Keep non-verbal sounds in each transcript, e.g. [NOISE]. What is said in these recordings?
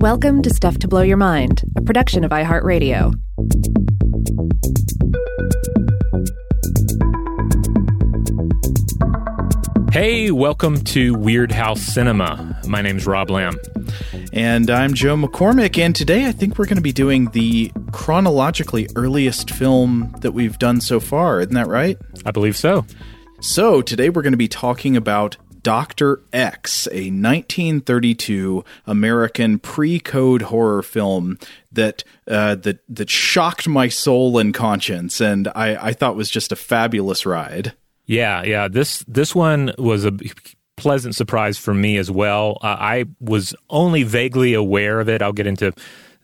Welcome to Stuff to Blow Your Mind, a production of iHeartRadio. Hey, welcome to Weirdhouse Cinema. My name's Rob Lamb. And I'm Joe McCormick, and today I think we're going to be doing the chronologically earliest film that we've done so far. Isn't that right? I believe so. So today we're going to be talking about Dr. X, a 1932 American pre-code horror film that uh, that that shocked my soul and conscience, and I, I thought was just a fabulous ride. Yeah, yeah. This this one was a pleasant surprise for me as well. Uh, I was only vaguely aware of it. I'll get into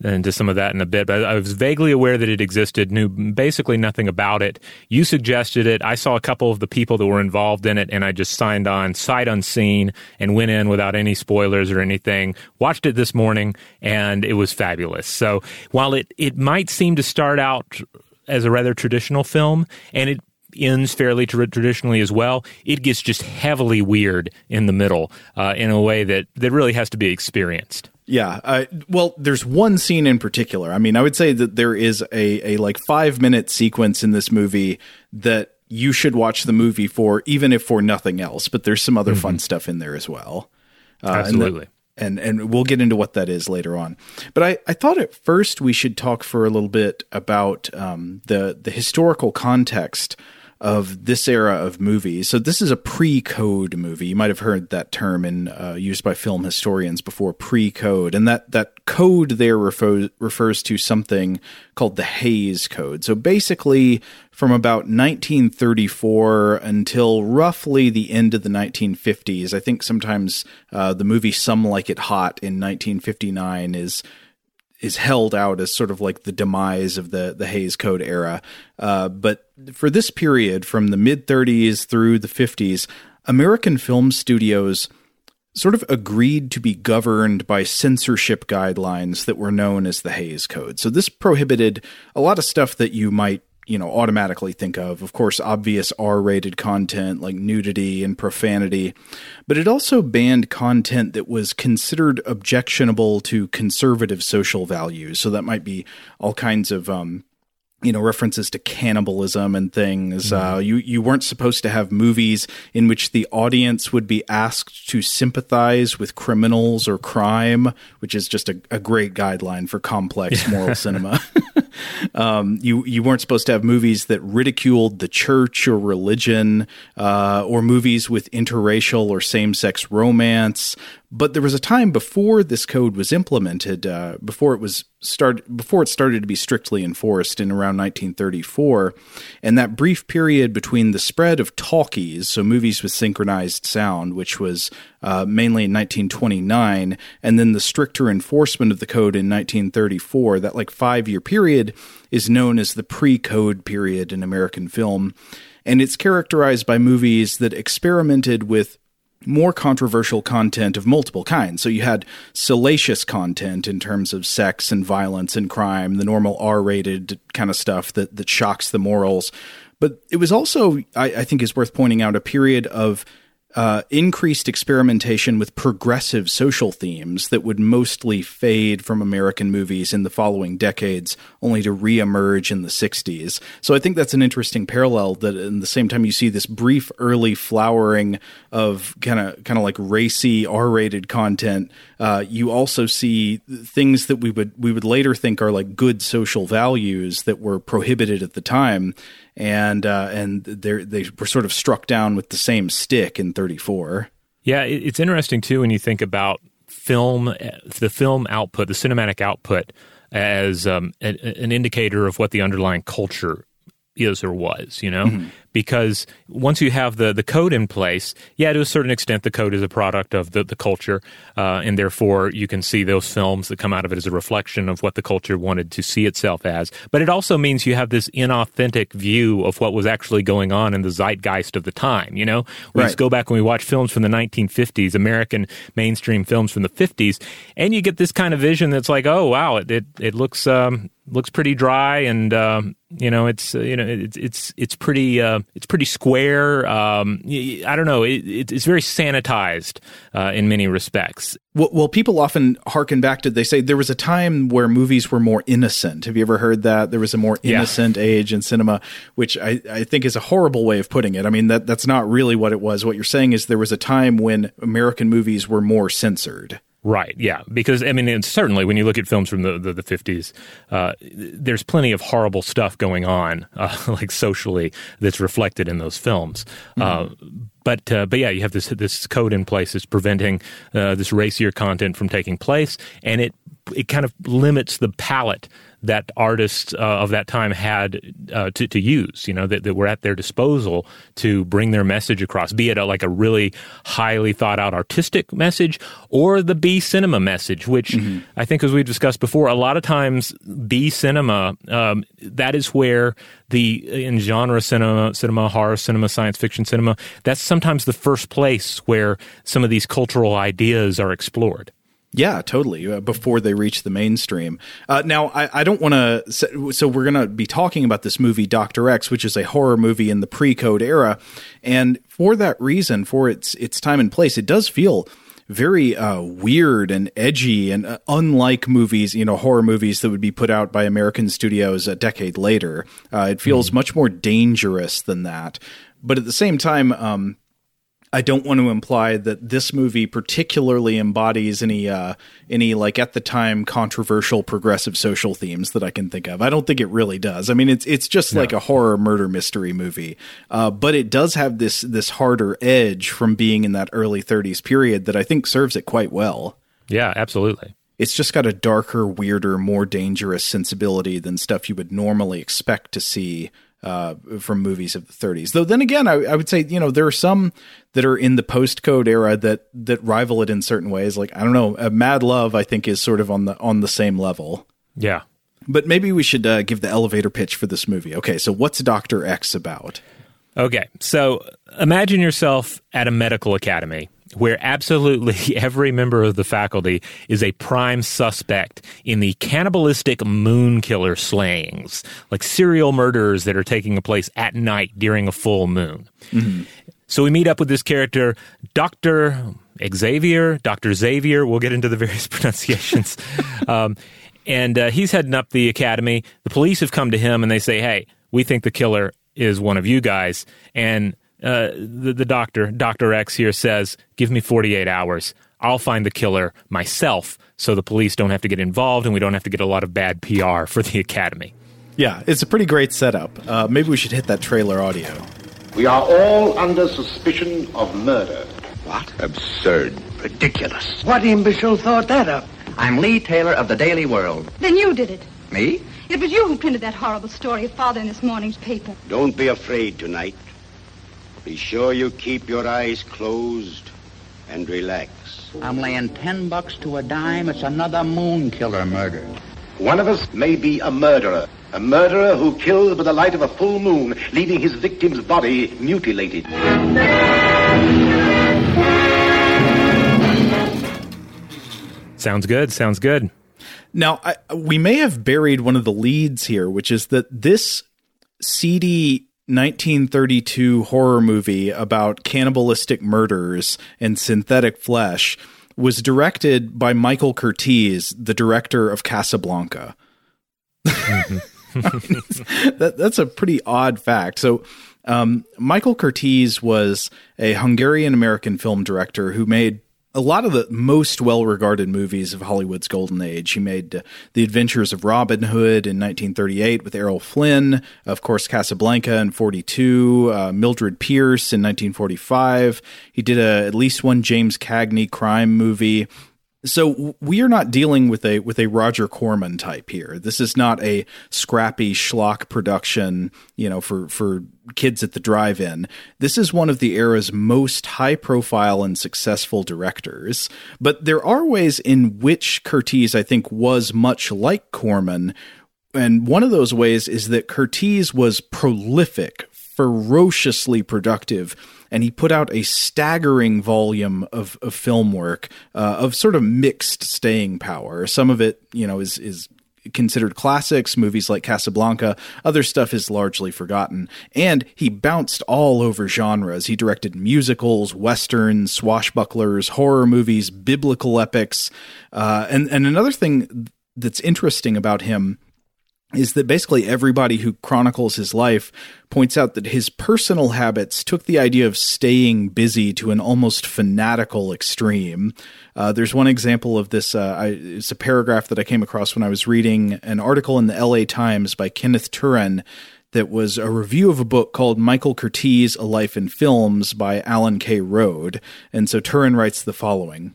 into some of that in a bit, but I was vaguely aware that it existed, knew basically nothing about it. You suggested it. I saw a couple of the people that were involved in it, and I just signed on sight unseen and went in without any spoilers or anything. Watched it this morning, and it was fabulous. So while it, it might seem to start out as a rather traditional film, and it ends fairly tra- traditionally as well. It gets just heavily weird in the middle uh, in a way that, that really has to be experienced. Yeah. Uh, well, there's one scene in particular. I mean, I would say that there is a, a like five minute sequence in this movie that you should watch the movie for, even if for nothing else. But there's some other mm-hmm. fun stuff in there as well. Uh, Absolutely. And, and and we'll get into what that is later on. But I, I thought at first we should talk for a little bit about um, the the historical context of this era of movies. So this is a pre-code movie. You might have heard that term in uh, used by film historians before, pre-code, and that that code there refers refers to something called the Hays Code. So basically, from about 1934 until roughly the end of the 1950s, I think sometimes uh, the movie Some Like It Hot in 1959 is is held out as sort of like the demise of the the Hays Code era. Uh, but for this period, from the mid 30s through the 50s, American film studios sort of agreed to be governed by censorship guidelines that were known as the Hays Code. So this prohibited a lot of stuff that you might you know automatically think of of course obvious r-rated content like nudity and profanity but it also banned content that was considered objectionable to conservative social values so that might be all kinds of um, you know references to cannibalism and things. Mm-hmm. Uh, you you weren't supposed to have movies in which the audience would be asked to sympathize with criminals or crime, which is just a, a great guideline for complex moral [LAUGHS] cinema. [LAUGHS] um, you you weren't supposed to have movies that ridiculed the church or religion, uh, or movies with interracial or same sex romance. But there was a time before this code was implemented, uh, before it was start before it started to be strictly enforced in around 1934, and that brief period between the spread of talkies, so movies with synchronized sound, which was uh, mainly in 1929, and then the stricter enforcement of the code in 1934. That like five year period is known as the pre-code period in American film, and it's characterized by movies that experimented with more controversial content of multiple kinds. So you had salacious content in terms of sex and violence and crime, the normal R-rated kind of stuff that that shocks the morals. But it was also, I, I think, is worth pointing out a period of uh, increased experimentation with progressive social themes that would mostly fade from American movies in the following decades, only to reemerge in the 60s. So I think that's an interesting parallel that in the same time you see this brief early flowering of kind of kind of like racy R-rated content, uh, you also see things that we would we would later think are like good social values that were prohibited at the time and uh, and they they were sort of struck down with the same stick in 34. Yeah, it's interesting too when you think about film, the film output, the cinematic output, as um, an indicator of what the underlying culture is or was. You know, mm-hmm because once you have the, the code in place, yeah, to a certain extent, the code is a product of the, the culture, uh, and therefore you can see those films that come out of it as a reflection of what the culture wanted to see itself as. But it also means you have this inauthentic view of what was actually going on in the zeitgeist of the time. You know, we right. just go back and we watch films from the 1950s, American mainstream films from the 50s, and you get this kind of vision that's like, oh wow, it it, it looks um, looks pretty dry, and um, you know, it's uh, you know, it's it's it's pretty. Uh, it's pretty square. Um, I don't know. It, it's very sanitized uh, in many respects. Well, well, people often harken back to they say there was a time where movies were more innocent. Have you ever heard that there was a more innocent yeah. age in cinema, which I, I think is a horrible way of putting it. I mean that that's not really what it was. What you're saying is there was a time when American movies were more censored. Right. Yeah. Because I mean, certainly when you look at films from the the fifties, uh, there's plenty of horrible stuff going on, [LAUGHS] uh, like socially, that's reflected in those films. Mm-hmm. Uh, but uh, but yeah, you have this this code in place that's preventing uh, this racier content from taking place, and it it kind of limits the palette that artists uh, of that time had uh, to, to use, you know, that, that were at their disposal to bring their message across, be it a, like a really highly thought out artistic message or the B cinema message, which mm-hmm. I think, as we've discussed before, a lot of times B cinema, um, that is where the in genre cinema, cinema, horror cinema, science fiction cinema, that's sometimes the first place where some of these cultural ideas are explored. Yeah, totally. Uh, before they reach the mainstream. Uh, now, I, I don't want to. So, we're going to be talking about this movie, Doctor X, which is a horror movie in the pre-code era, and for that reason, for its its time and place, it does feel very uh, weird and edgy and uh, unlike movies, you know, horror movies that would be put out by American studios a decade later. Uh, it feels mm. much more dangerous than that. But at the same time, um, I don't want to imply that this movie particularly embodies any uh, any like at the time controversial progressive social themes that I can think of. I don't think it really does. I mean, it's it's just no. like a horror murder mystery movie, uh, but it does have this this harder edge from being in that early 30s period that I think serves it quite well. Yeah, absolutely. It's just got a darker, weirder, more dangerous sensibility than stuff you would normally expect to see uh, from movies of the 30s. Though then again, I, I, would say you know there are some that are in the post code era that that rival it in certain ways. Like I don't know, uh, Mad Love I think is sort of on the on the same level. Yeah, but maybe we should uh, give the elevator pitch for this movie. Okay, so what's Doctor X about? Okay, so imagine yourself at a medical academy where absolutely [LAUGHS] every member of the faculty is a prime suspect in the cannibalistic moon killer slayings, like serial murders that are taking place at night during a full moon. Mm-hmm. So we meet up with this character, Dr. Xavier, Dr. Xavier. We'll get into the [LAUGHS] various pronunciations. um, and uh, he's heading up the academy. The police have come to him and they say, hey, we think the killer is one of you guys. And uh, the, the doctor, Dr. X here says, give me 48 hours. I'll find the killer myself so the police don't have to get involved and we don't have to get a lot of bad PR for the academy. Yeah, it's a pretty great setup. Uh, maybe we should hit that trailer audio. We are all under suspicion of murder. What? Absurd. Ridiculous. What imbecile thought that up? I'm Lee Taylor of the Daily World. Then you did it. Me? It was you who printed that horrible story of Father in this morning's paper. Don't be afraid tonight. Be sure you keep your eyes closed and relax. I'm laying ten bucks to a dime. It's another moon killer murder. One of us may be a murderer. A murderer who kills by the light of a full moon, leaving his victim's body mutilated. Sounds good. Sounds good. Now, I, we may have buried one of the leads here, which is that this seedy 1932 horror movie about cannibalistic murders and synthetic flesh was directed by Michael Curtiz, the director of Casablanca. [LAUGHS] that, that's a pretty odd fact. So, um, Michael Curtiz was a Hungarian American film director who made a lot of the most well regarded movies of Hollywood's golden age. He made uh, The Adventures of Robin Hood in 1938 with Errol Flynn, of course, Casablanca in 42, uh, Mildred Pierce in 1945. He did a, at least one James Cagney crime movie. So we are not dealing with a with a Roger Corman type here. This is not a scrappy schlock production, you know, for for kids at the drive-in. This is one of the era's most high-profile and successful directors. But there are ways in which Curtiz, I think, was much like Corman. And one of those ways is that Curtiz was prolific, ferociously productive and he put out a staggering volume of, of film work uh, of sort of mixed staying power. Some of it, you know, is is considered classics, movies like Casablanca. Other stuff is largely forgotten. And he bounced all over genres. He directed musicals, westerns, swashbucklers, horror movies, biblical epics. Uh, and, and another thing that's interesting about him is that basically everybody who chronicles his life points out that his personal habits took the idea of staying busy to an almost fanatical extreme. Uh, there's one example of this. Uh, I, it's a paragraph that I came across when I was reading an article in the LA Times by Kenneth Turan that was a review of a book called Michael Curtiz A Life in Films by Alan K. Rode. And so Turan writes the following.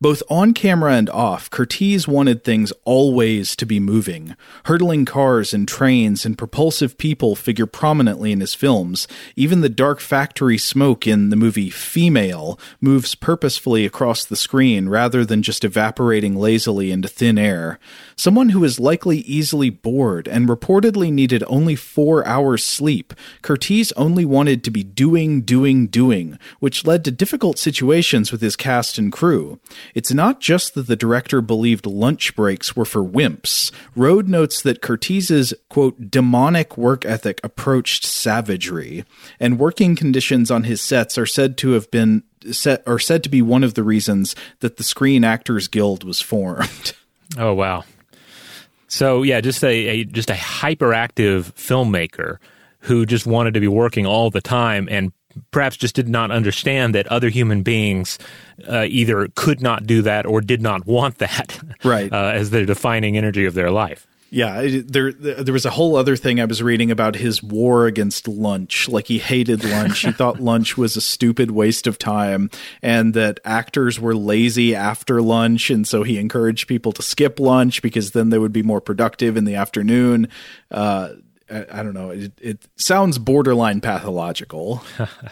Both on camera and off, Curtiz wanted things always to be moving. Hurtling cars and trains and propulsive people figure prominently in his films. Even the dark factory smoke in the movie Female moves purposefully across the screen rather than just evaporating lazily into thin air. Someone who is likely easily bored and reportedly needed only four hours sleep, Curtiz only wanted to be doing, doing, doing, which led to difficult situations with his cast and crew. It's not just that the director believed lunch breaks were for wimps. Rode notes that Curtiz's, quote, demonic work ethic approached savagery, and working conditions on his sets are said to have been set are said to be one of the reasons that the Screen Actors Guild was formed. [LAUGHS] Oh wow. So yeah, just a, a just a hyperactive filmmaker who just wanted to be working all the time and perhaps just did not understand that other human beings uh, either could not do that or did not want that [LAUGHS] right. uh, as the defining energy of their life. Yeah, there there was a whole other thing I was reading about his war against lunch. Like he hated lunch. he thought [LAUGHS] lunch was a stupid waste of time and that actors were lazy after lunch and so he encouraged people to skip lunch because then they would be more productive in the afternoon. Uh, I, don't know. It, it sounds borderline pathological.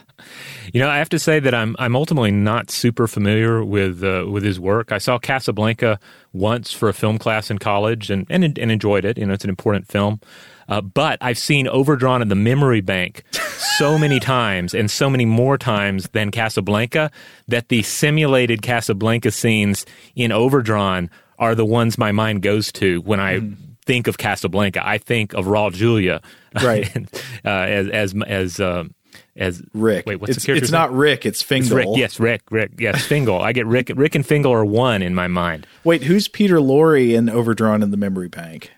[LAUGHS] you know, I have to say that I'm I'm ultimately not super familiar with uh, with his work. I saw Casablanca once for a film class in college and and, and enjoyed it. You know, it's an important film. Uh, but I've seen Overdrawn in the Memory Bank so [LAUGHS] many times and so many more times than Casablanca that the simulated Casablanca scenes in Overdrawn are the ones my mind goes to when I mm think of Casablanca. I think of Raul Julia, [LAUGHS] right? uh, as as as uh, as Rick. Wait, what's it's, the character? It's not Rick. It's Fingal. It's Rick. Yes, Rick. Rick. Yes, Fingal. I get Rick. Rick and Fingal are one in my mind. Wait, who's Peter Lorre in Overdrawn in the Memory Bank?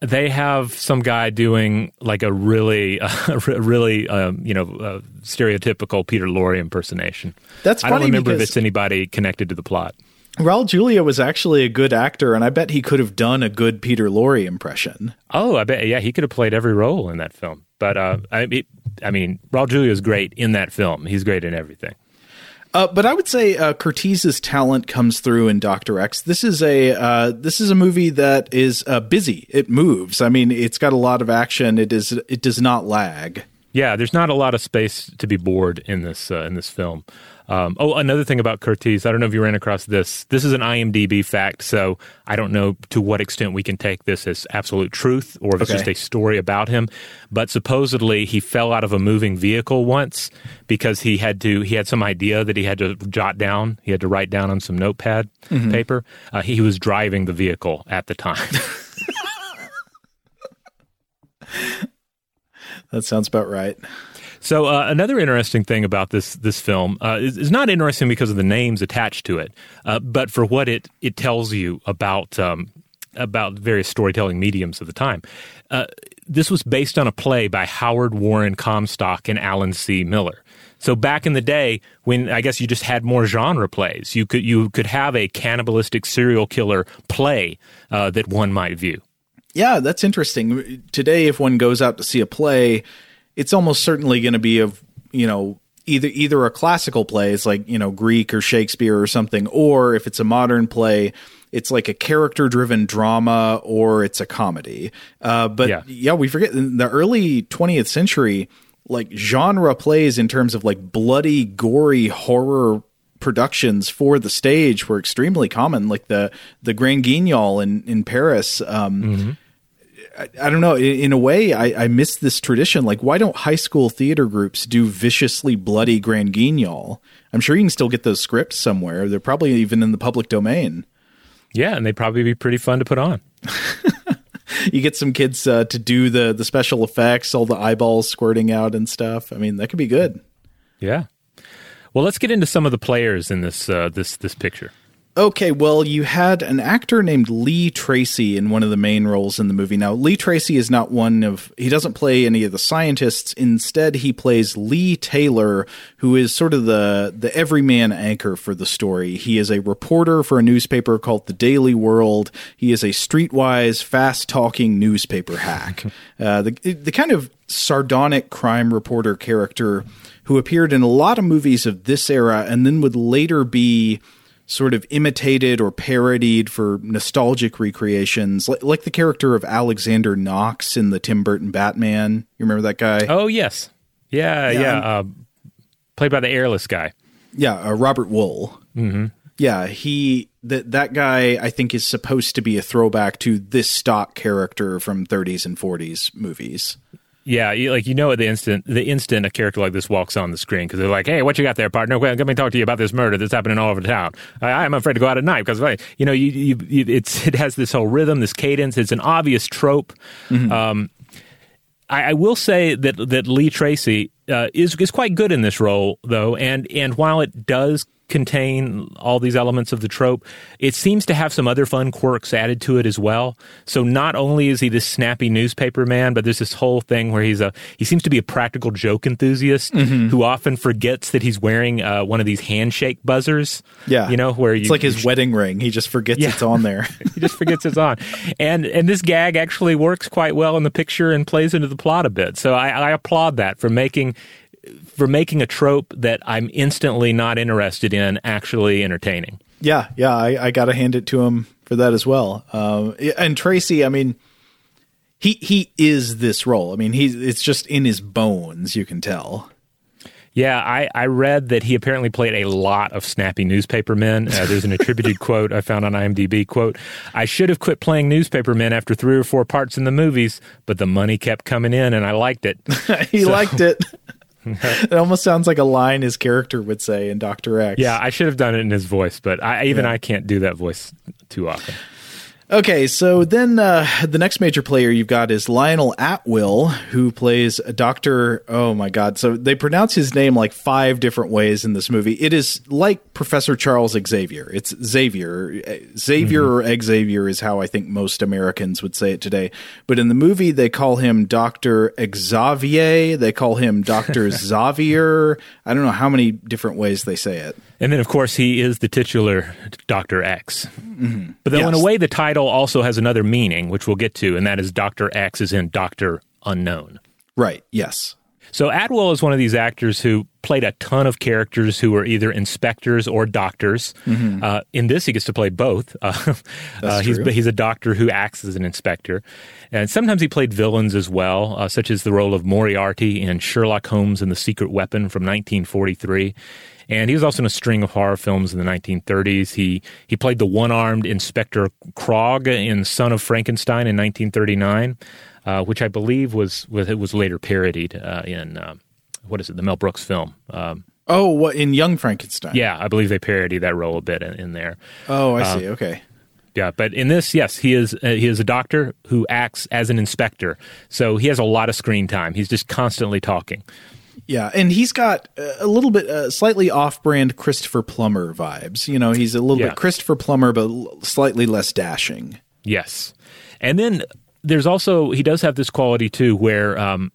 They have some guy doing like a really, [LAUGHS] uh, really, um, you know, uh, stereotypical Peter Lorre impersonation. That's funny. I don't remember if it's anybody connected to the plot. Raul Julia was actually a good actor, and I bet he could have done a good Peter Lorre impression. Oh, I bet. Yeah, he could have played every role in that film. But uh, I, it, I mean, Raul Julia is great in that film. He's great in everything. Uh, but I would say uh, Curtiz's talent comes through in Doctor X. This is a uh, this is a movie that is uh, busy. It moves. I mean, it's got a lot of action. It is it does not lag. Yeah, there's not a lot of space to be bored in this uh, in this film. Um, oh, another thing about Curtiz, I don't know if you ran across this. This is an IMDb fact, so I don't know to what extent we can take this as absolute truth or if it's just a story about him. But supposedly he fell out of a moving vehicle once because he had to. He had some idea that he had to jot down. He had to write down on some notepad mm-hmm. paper. Uh, he was driving the vehicle at the time. [LAUGHS] [LAUGHS] that sounds about right. So uh, another interesting thing about this this film uh, is, is, not interesting because of the names attached to it, uh, but for what it it tells you about um, about various storytelling mediums of the time. Uh, this was based on a play by Howard Warren Comstock and Alan C. Miller. So back in the day, when I guess you just had more genre plays, you could you could have a cannibalistic serial killer play uh, that one might view. Yeah, that's interesting. Today, if one goes out to see a play, it's almost certainly going to be of you know either either a classical play, it's like you know Greek or Shakespeare or something, or if it's a modern play, it's like a character driven drama or it's a comedy. Uh, but yeah. yeah, we forget in the early 20th century, like genre plays in terms of like bloody, gory horror productions for the stage were extremely common. Like the the Grand Guignol in in Paris. Um, mm-hmm. I, I, don't know. In, in a way, I, I, miss this tradition. Like, why don't high school theater groups do viciously bloody Grand Guignol? I'm sure you can still get those scripts somewhere. They're probably even in the public domain. Yeah, and they'd probably be pretty fun to put on. [LAUGHS] you get some kids uh, to do the the special effects, all the eyeballs squirting out and stuff. I mean, that could be good. Yeah. Well, let's get into some of the players in this uh, this this picture. Okay, well, you had an actor named Lee Tracy in one of the main roles in the movie. Now, Lee Tracy is not one of, he doesn't play any of the scientists. Instead, he plays Lee Taylor, who is sort of the, the everyman anchor for the story. He is a reporter for a newspaper called The Daily World. He is a streetwise, fast talking newspaper hack. [LAUGHS] Uh, the, the kind of sardonic crime reporter character who appeared in a lot of movies of this era and then would later be sort of imitated or parodied for nostalgic recreations, like, like the character of Alexander Knox in the Tim Burton Batman. You remember that guy? Oh yes, yeah, Yeah, yeah. Uh, played by the Arliss guy. Yeah, uh, Robert Wuhl. Mm-hmm. Yeah, he that that guy I think is supposed to be a throwback to this stock character from 30s and 40s movies. Yeah, you, like you know, at the instant, the instant a character like this walks on the screen, because they're like, "Hey, what you got there, partner? Well, let me talk to you about this murder that's happening all over town." I, I'm afraid to go out at night because, you know, you, you, you, it's it has this whole rhythm, this cadence. It's an obvious trope. Um, I, I will say that that Lee Tracy uh, is is quite good in this role, though, and and while it does contain all these elements of the trope, it seems to have some other fun quirks added to it as well. So not only is he this snappy newspaper man, but there's this whole thing where he's a he seems to be a practical joke enthusiast who often forgets that he's wearing uh, one of these handshake buzzers. Yeah, you know where you, it's like his wedding ring. He just forgets Yeah. it's on there. [LAUGHS] he just forgets it's on. And and this gag actually works quite well in the picture and plays into the plot a bit. So I, I applaud that for making for making a trope that I'm instantly not interested in actually entertaining. Yeah, yeah, I, I got to hand it to him for that as well. Um, and Tracy, I mean, he he is this role. I mean, he's it's just in his bones. You can tell. Yeah, I, I read that he apparently played a lot of snappy newspaper men. Uh, there's an attributed [LAUGHS] quote I found on IMDb. Quote, I should have quit playing newspaper men after three or four parts in the movies, but the money kept coming in and I liked it. [LAUGHS] he liked it. [LAUGHS] [LAUGHS] it almost sounds like a line his character would say in Doctor X. Yeah, I should have done it in his voice, but I, even Yeah. I can't do that voice too often. Okay, so then uh, the next major player you've got is Lionel Atwill, who plays a doctor. Oh my God! So they pronounce his name like five different ways in this movie. It is like Professor Charles Xavier. It's Xavier. Xavier or Xavier is how I think most Americans would say it today. But in the movie, they call him Doctor Xavier. They call him Doctor [LAUGHS] Xavier. I don't know how many different ways they say it. And then, of course, he is the titular Dr. X. But then, in a way, the title also has another meaning, which we'll get to, and that is Dr. X is in Dr. Unknown. Right? Yes. So Atwill is one of these actors who played a ton of characters who were either inspectors or doctors. Uh, in this, he gets to play both. [LAUGHS] Uh, uh, he's true. he's a doctor who acts as an inspector, and sometimes he played villains as well, uh, such as the role of Moriarty in Sherlock Holmes and the Secret Weapon from 1943. And he was also in a string of horror films in the 1930s. He he played the one-armed Inspector Krog in Son of Frankenstein in 1939, uh, which I believe was was it was later parodied uh, in uh, what is it the Mel Brooks film. Um, Oh, what in Young Frankenstein? yeah, I believe they parody that role a bit in, in there. Oh, I see. Okay. Yeah, but in this, yes, he is uh, he is a doctor who acts as an inspector, so he has a lot of screen time. He's just constantly talking. Yeah, and he's got a little bit uh, slightly off-brand Christopher Plummer vibes. You know, he's a little Yeah. bit Christopher Plummer, but l- slightly less dashing. Yes, and then there's also he does have this quality too, where um,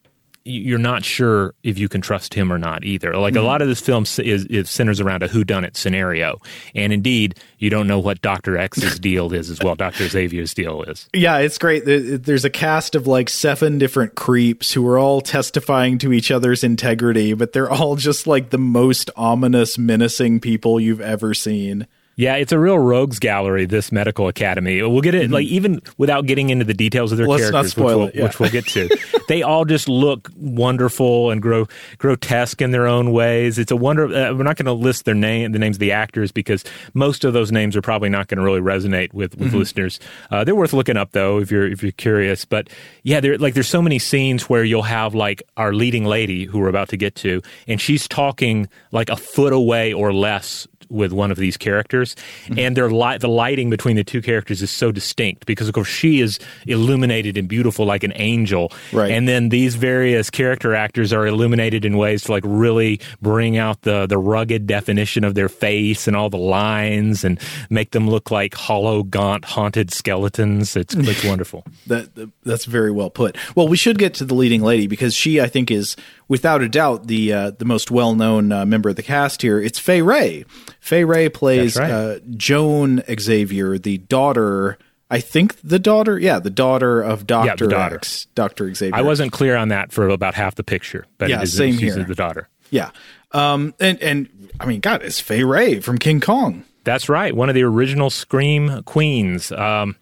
you're not sure if you can trust him or not either. Like a mm-hmm. lot of this film is, is centers around a whodunit scenario, and indeed, you don't know what Doctor X's [LAUGHS] deal is as well. Doctor Xavier's deal is. Yeah, it's great. There's a cast of like seven different creeps who are all testifying to each other's integrity, but they're all just like the most ominous, menacing people you've ever seen. Yeah, it's a real rogues gallery. This medical academy. We'll get it like even without getting into the details of their Let's characters, which, we'll, yeah. which we'll get to. [LAUGHS] they all just look wonderful and gro- grotesque in their own ways. It's a wonder. Uh, we're not going to list their name, the names of the actors, because most of those names are probably not going to really resonate with, with listeners. Uh, they're worth looking up though if you're if you're curious. But yeah, there like there's so many scenes where you'll have like our leading lady who we're about to get to, and she's talking like a foot away or less with one of these characters, Mm-hmm. and their light, the lighting between the two characters is so distinct because, of course, she is illuminated and beautiful like an angel, Right. And then these various character actors are illuminated in ways to like really bring out the the rugged definition of their face and all the lines and make them look like hollow, gaunt, haunted skeletons. It's it's [LAUGHS] wonderful. That that- that's very well put. Well, we should get to the leading lady because she, I think, is without a doubt the uh, the most well known uh, member of the cast here. It's Fay Wray. Fay Wray plays right. uh, Joan Xavier, the daughter. I think the daughter, yeah, the daughter of Doctor daughter. X, Doctor Xavier. I wasn't clear on that for about half the picture, but Yeah, it is same she's here. the daughter. Yeah, um, and and I mean, God, it's Fay Wray from King Kong. That's right, one of the original Scream queens. Um,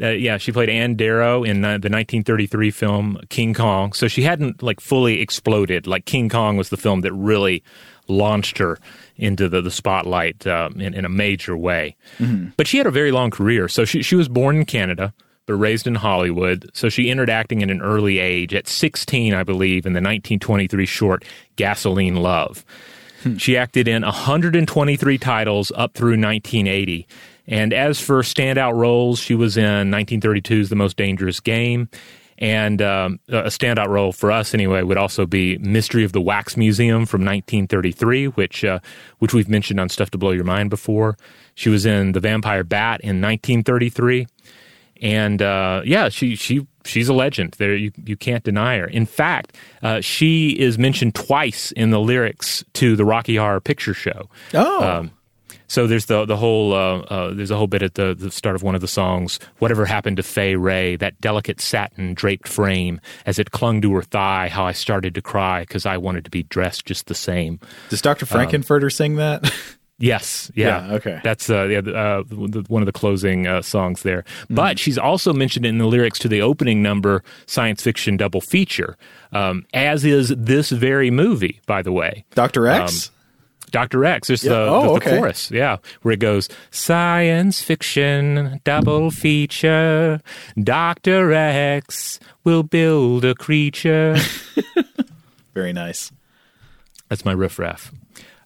uh, yeah, she played Ann Darrow in uh, the 1933 film King Kong. So she hadn't like fully exploded. Like King Kong was the film that really launched her into the, the spotlight um, in, in a major way. But she had a very long career. So she, she was born in Canada, but raised in Hollywood. So she entered acting at an early age. At 16, I believe, in the 1923 short Gasoline Love. She acted in 123 titles up through 1980. And as for standout roles, she was in 1932's The Most Dangerous Game. And um, a standout role for us, anyway, would also be Mystery of the Wax Museum from 1933, which uh, which we've mentioned on Stuff to Blow Your Mind before. She was in The Vampire Bat in 1933, and uh, yeah, she she she's a legend. There, you you can't deny her. In fact, uh, she is mentioned twice in the lyrics to the Rocky Horror Picture Show. Oh, Um, so there's the the whole uh, uh, there's a whole bit at the, the start of one of the songs. Whatever happened to Fay Wray? That delicate satin draped frame, as it clung to her thigh, how I started to cry because I wanted to be dressed just the same. does Doctor Frank-N-Furter sing that? Yes, yeah, Yeah, okay. That's uh, yeah, uh, the, one of the closing uh, songs there. But she's also mentioned in the lyrics to the opening number, science fiction double feature, um, as is this very movie, by the way. Doctor X. Doctor X. There's Yeah. the, Oh, the, the okay. chorus, yeah, where it goes science fiction double feature. Doctor X will build a creature. [LAUGHS] very nice. That's my riff raff.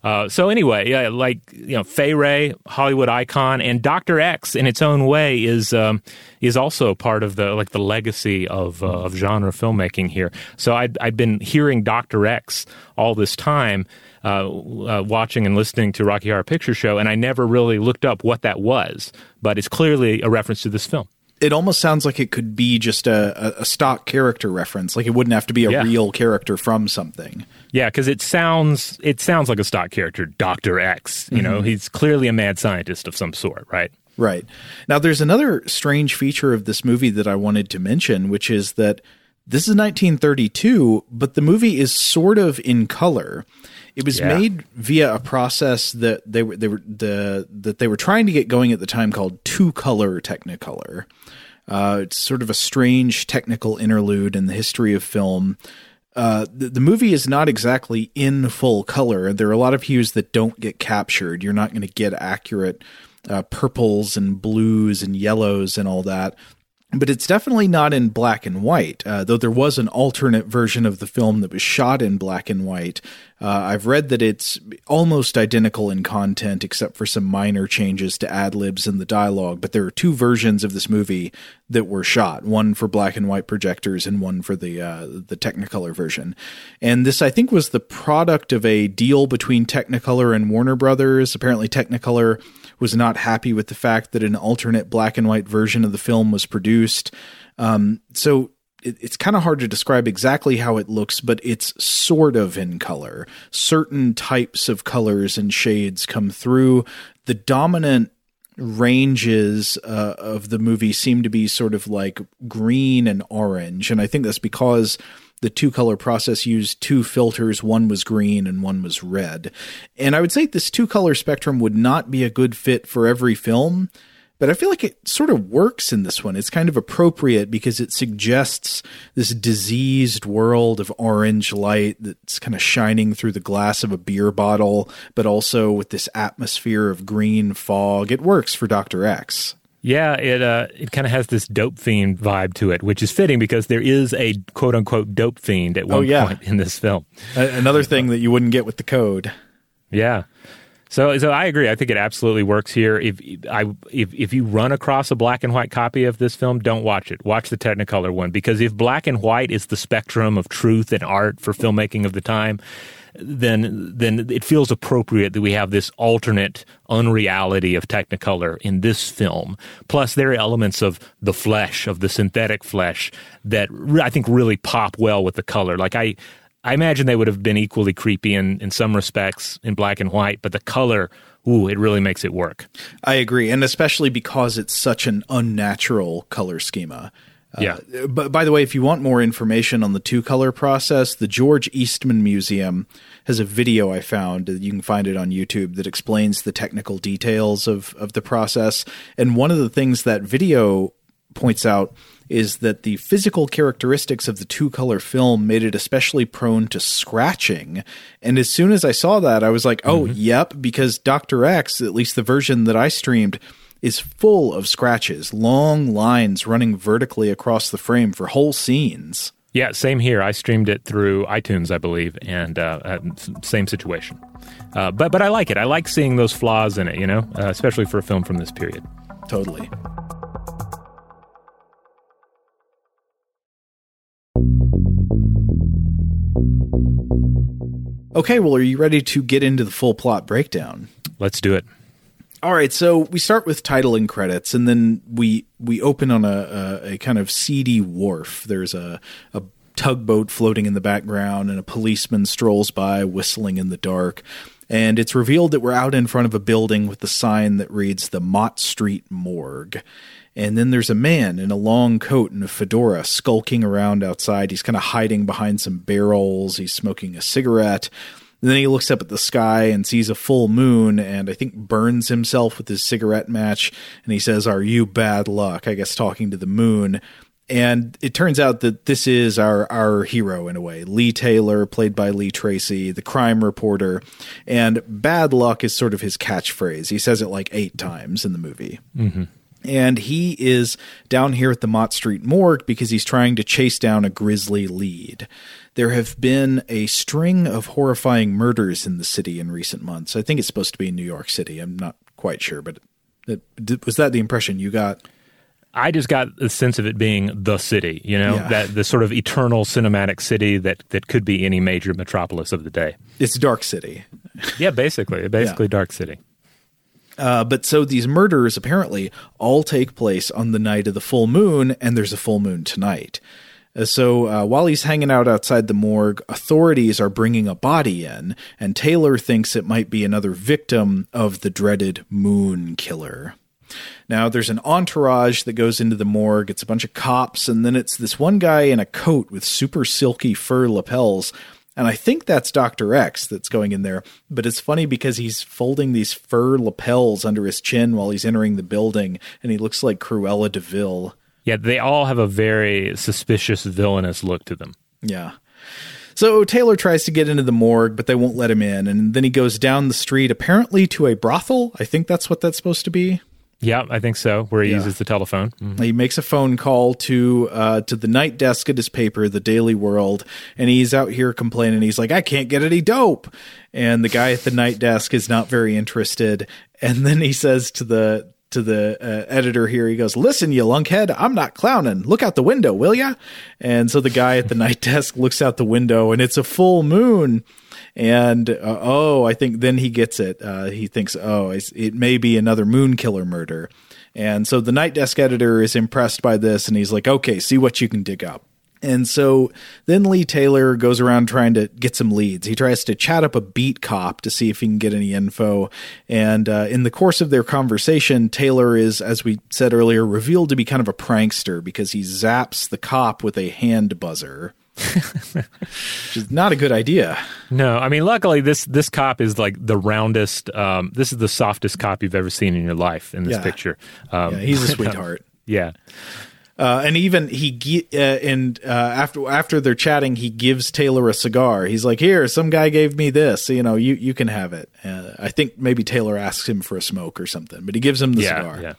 Uh, so anyway, yeah, like you know, Fay Wray, Hollywood icon, and Doctor X in its own way is um, is also part of the like the legacy of uh, of genre filmmaking here. So I'd I'd been hearing Doctor X all this time, uh, uh, watching and listening to Rocky Horror Picture Show, and I never really looked up what that was, but it's clearly a reference to this film. It almost sounds like it could be just a, a, stock character reference. Like it wouldn't have to be a Yeah. real character from something. Yeah, because it sounds it sounds like a stock character, Doctor X. You know, he's clearly a mad scientist of some sort, right? Right. Now, there's another strange feature of this movie that I wanted to mention, which is that this is 1932, but the movie is sort of in color. It was Yeah. made via a process that they were they were the that they were trying to get going at the time called two color Technicolor. Uh, it's sort of a strange technical interlude in the history of film. Uh, the, the movie is not exactly in full color. There are a lot of hues that don't get captured. You're not going to get accurate uh, purples and blues and yellows and all that. But it's definitely not in black and white, uh, though there was an alternate version of the film that was shot in black and white. Uh, I've read that it's almost identical in content, except for some minor changes to ad libs in the dialogue. But there are two versions of this movie that were shot: one for black and white projectors, and one for the uh, the Technicolor version. And this, I think, was the product of a deal between Technicolor and Warner Brothers. Apparently, Technicolor was not happy with the fact that an alternate black and white version of the film was produced. Um, so it, it's kind of hard to describe exactly how it looks, but it's sort of in color. Certain types of colors and shades come through. The dominant ranges uh, of the movie seem to be sort of like green and orange. And I think that's because the two color process used two filters. One was green and one was red. And I would say this two color spectrum would not be a good fit for every film. But I feel like it sort of works in this one. It's kind of appropriate because it suggests this diseased world of orange light that's kind of shining through the glass of a beer bottle, but also with this atmosphere of green fog. It works for Dr. X. Yeah, it uh, it kind of has this dope fiend vibe to it, which is fitting because there is a quote unquote dope fiend at one Oh, yeah. point in this film. Another thing that you wouldn't get with the code. Yeah. So, so I agree. I think it absolutely works here. If I if if you run across a black and white copy of this film, don't watch it. Watch the Technicolor one because if black and white is the spectrum of truth and art for filmmaking of the time, then then it feels appropriate that we have this alternate unreality of Technicolor in this film. Plus, there are elements of the flesh, of the synthetic flesh, that I think really pop well with the color. Like I, I imagine they would have been equally creepy in, in some respects in black and white, but the color, ooh, it really makes it work. I agree, and especially because it's such an unnatural color schema. Yeah. Uh, but by the way, if you want more information on the two color process, the George Eastman Museum has a video I found. You can find it on YouTube that explains the technical details of, of the process. And one of the things that video points out is that the physical characteristics of the two color film made it especially prone to scratching. And as soon as I saw that, I was like, oh, mm-hmm. yep, because Dr. X, at least the version that I streamed, is full of scratches, long lines running vertically across the frame for whole scenes. Yeah, same here. I streamed it through iTunes, I believe, and uh, uh, same situation. Uh, but but I like it. I like seeing those flaws in it, you know, uh, especially for a film from this period. Totally. Okay, well, are you ready to get into the full plot breakdown? Let's do it. All right, so we start with title and credits, and then we we open on a, a, a kind of seedy wharf. There's a, a tugboat floating in the background, and a policeman strolls by, whistling in the dark. And it's revealed that we're out in front of a building with the sign that reads the Mott Street Morgue. And then there's a man in a long coat and a fedora skulking around outside. He's kind of hiding behind some barrels. He's smoking a cigarette. And then he looks up at the sky and sees a full moon and I think burns himself with his cigarette match. And he says, Are you bad luck? I guess talking to the moon. And it turns out that this is our, our hero in a way. Lee Taylor, played by Lee Tracy, the crime reporter. And bad luck is sort of his catchphrase. He says it like eight times in the movie. Mm-hmm. And he is down here at the Mott Street morgue because he's trying to chase down a grisly lead there have been a string of horrifying murders in the city in recent months. I think it's supposed to be in New York City. I'm not quite sure, but it, was that the impression you got? I just got the sense of it being the city, you know, yeah. that the sort of eternal cinematic city that, that could be any major metropolis of the day. It's Dark City. yeah, basically, basically yeah. Dark City. Uh, but so these murders apparently all take place on the night of the full moon, and there's a full moon tonight. Uh, so uh, while he's hanging out outside the morgue, authorities are bringing a body in, and Taylor thinks it might be another victim of the dreaded Moon Killer. Now, there's an entourage that goes into the morgue. It's a bunch of cops, and then it's this one guy in a coat with super silky fur lapels. And I think that's Dr. X that's going in there. But it's funny because he's folding these fur lapels under his chin while he's entering the building, and he looks like Cruella de Vil. Yeah, they all have a very suspicious, villainous look to them. Yeah. So Taylor tries to get into the morgue, but they won't let him in. And then he goes down the street, apparently to a brothel. I think that's what that's supposed to be. Yeah, I think so. Where he yeah. uses the telephone. Mm-hmm. He makes a phone call to uh, to the night desk at his paper, the Daily World, and he's out here complaining. He's like, "I can't get any dope," and the guy at the night desk is not very interested. And then he says to the to the uh, editor here. He goes, "Listen, you lunkhead, I'm not clowning. Look out the window, will ya?" And so the guy at the [LAUGHS] night desk looks out the window, and it's a full moon. And uh, oh, I think then he gets it. Uh, he thinks, "Oh, it may be another moon killer murder." And so the night desk editor is impressed by this, and he's like, "Okay, see what you can dig up." And so then Lee Taylor goes around trying to get some leads. He tries to chat up a beat cop to see if he can get any info. And uh, in the course of their conversation, Taylor is, as we said earlier, revealed to be kind of a prankster because he zaps the cop with a hand buzzer. Which is not a good idea. No, I mean, luckily this this cop is like the roundest. Um, this is the softest cop you've ever seen in your life in this yeah. picture. Um, yeah, he's a [LAUGHS] sweetheart. yeah. Uh, and even he uh, and uh, after after they're chatting, he gives Taylor a cigar. He's like, "Here, some guy gave me this. You know, you you can have it." Uh, I think maybe Taylor asks him for a smoke or something, but he gives him the yeah, cigar.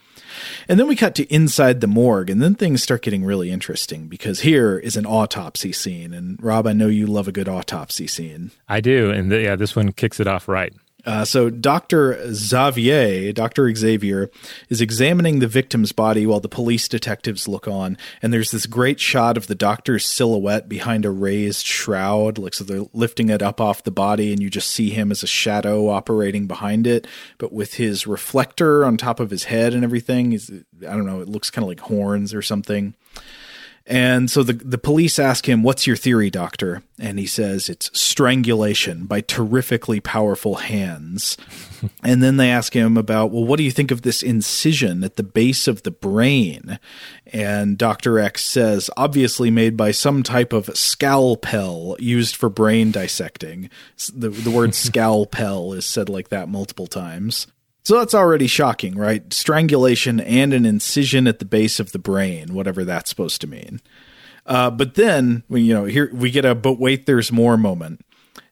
And then we cut to inside the morgue, and then things start getting really interesting because here is an autopsy scene. And Rob, I know you love a good autopsy scene. I do, and yeah, this one kicks it off right. Uh, so Dr. Xavier, Dr. Xavier, is examining the victim's body while the police detectives look on. And there's this great shot of the doctor's silhouette behind a raised shroud. Like so they're lifting it up off the body, and you just see him as a shadow operating behind it. But with his reflector on top of his head and everything, I don't know, it looks kind of like horns or something. And so the, the police ask him, What's your theory, doctor? And he says it's strangulation by terrifically powerful hands. [LAUGHS] and then they ask him about, Well, what do you think of this incision at the base of the brain? And Dr. X says, Obviously made by some type of scalpel used for brain dissecting. The, the word [LAUGHS] scalpel is said like that multiple times. So that's already shocking, right? Strangulation and an incision at the base of the brain, whatever that's supposed to mean. Uh, but then, you know, here we get a but wait, there's more moment.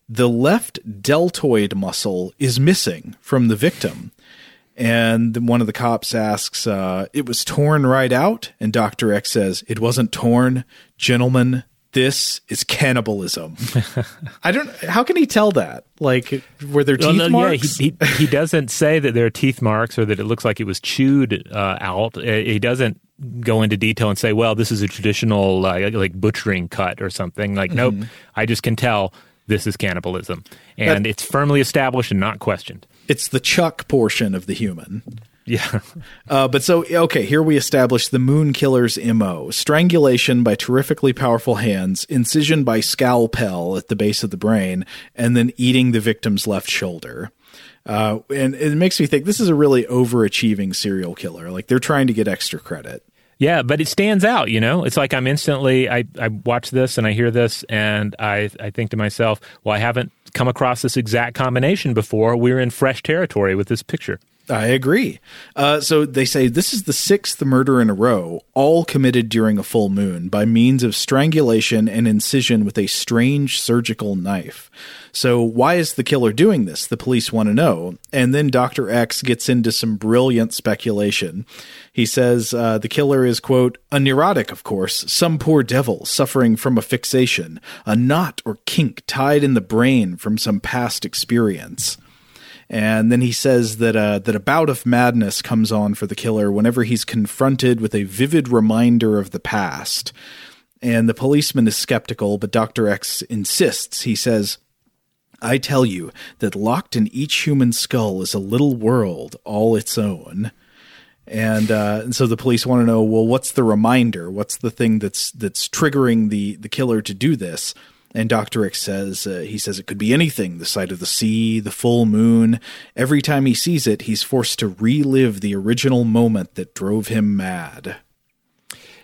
The left deltoid muscle is missing from the victim. And one of the cops asks, uh, It was torn right out? And Dr. X says, It wasn't torn. Gentlemen, this is cannibalism. [LAUGHS] I don't. How can he tell that? Like, were there teeth Well, no, marks? Yeah, he, he, he [LAUGHS] doesn't say that there are teeth marks or that it looks like it was chewed uh, out. Uh, He doesn't go into detail and say, "Well, this is a traditional uh, like butchering cut or something." Like, nope. I just can tell this is cannibalism, and But- it's firmly established and not questioned. it's the chuck portion of the human. Yeah. [LAUGHS] Uh, but so, okay, here we establish the Moon Killer's MO strangulation by terrifically powerful hands, incision by scalpel at the base of the brain, and then eating the victim's left shoulder. Uh, and it makes me think this is a really overachieving serial killer. Like they're trying to get extra credit. Yeah, but it stands out, you know? It's like I'm instantly I, I watch this and I hear this and I I think to myself, well, I haven't come across this exact combination before. We're in fresh territory with this picture. I agree. Uh, so they say this is the sixth murder in a row, all committed during a full moon by means of strangulation and incision with a strange surgical knife. So why is the killer doing this? The police want to know. And then Dr. X gets into some brilliant speculation. He says uh, the killer is, quote, a neurotic, of course, some poor devil suffering from a fixation, a knot or kink tied in the brain from some past experience. And then he says that uh, that a bout of madness comes on for the killer whenever he's confronted with a vivid reminder of the past. And the policeman is skeptical, but Dr. X insists. He says, I tell you that locked in each human skull is a little world all its own. And, uh, and so the police want to know, well, what's the reminder? What's the thing that's that's triggering the the killer to do this? And Dr. X says, uh, he says it could be anything the sight of the sea, the full moon. Every time he sees it, he's forced to relive the original moment that drove him mad.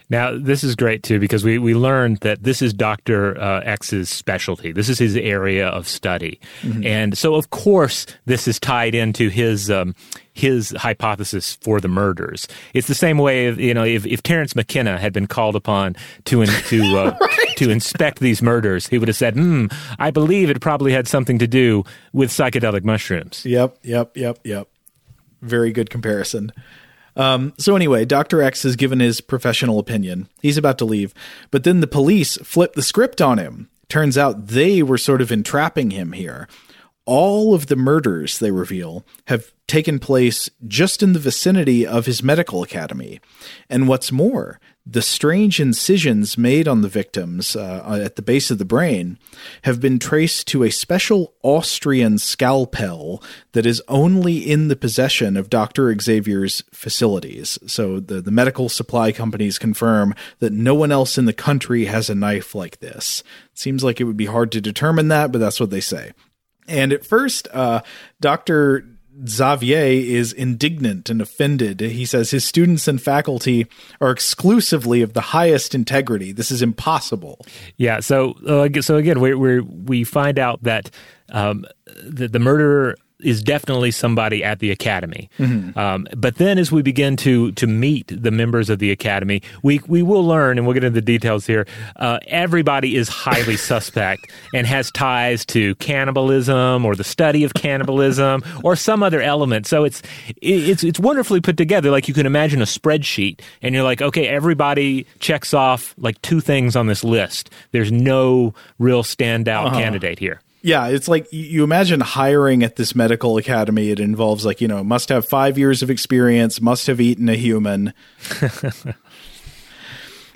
Now, this is great too because we, we learned that this is Dr. Uh, X's specialty. This is his area of study. And so, of course, this is tied into his. Um, his hypothesis for the murders. It's the same way, you know, if, if Terence McKenna had been called upon to in, to uh, [LAUGHS] to inspect these murders, he would have said, "Hmm, I believe it probably had something to do with psychedelic mushrooms." Yep, yep, yep, yep. Very good comparison. Um, so anyway, Dr. X has given his professional opinion. He's about to leave, but then the police flip the script on him. Turns out they were sort of entrapping him here. All of the murders, they reveal, have taken place just in the vicinity of his medical academy. And what's more, the strange incisions made on the victims uh, at the base of the brain have been traced to a special Austrian scalpel that is only in the possession of Dr. Xavier's facilities. So the, the medical supply companies confirm that no one else in the country has a knife like this. Seems like it would be hard to determine that, but that's what they say. And at first, uh, Dr. Xavier is indignant and offended. He says his students and faculty are exclusively of the highest integrity. This is impossible. Yeah. So, uh, so again, we we find out that um, the, the murderer is definitely somebody at the academy. Um, but then, as we begin to to meet the members of the academy, we we will learn, and we'll get into the details here. Uh, everybody is highly [LAUGHS] suspect and has ties to cannibalism or the study of cannibalism [LAUGHS] or some other element. So it's it's it's wonderfully put together. Like you can imagine a spreadsheet, and you're like, okay, everybody checks off like two things on this list. There's no real standout candidate here. Yeah, it's like you- imagine hiring at this medical academy. It involves like you know must have five years of experience, must have eaten a human. [LAUGHS]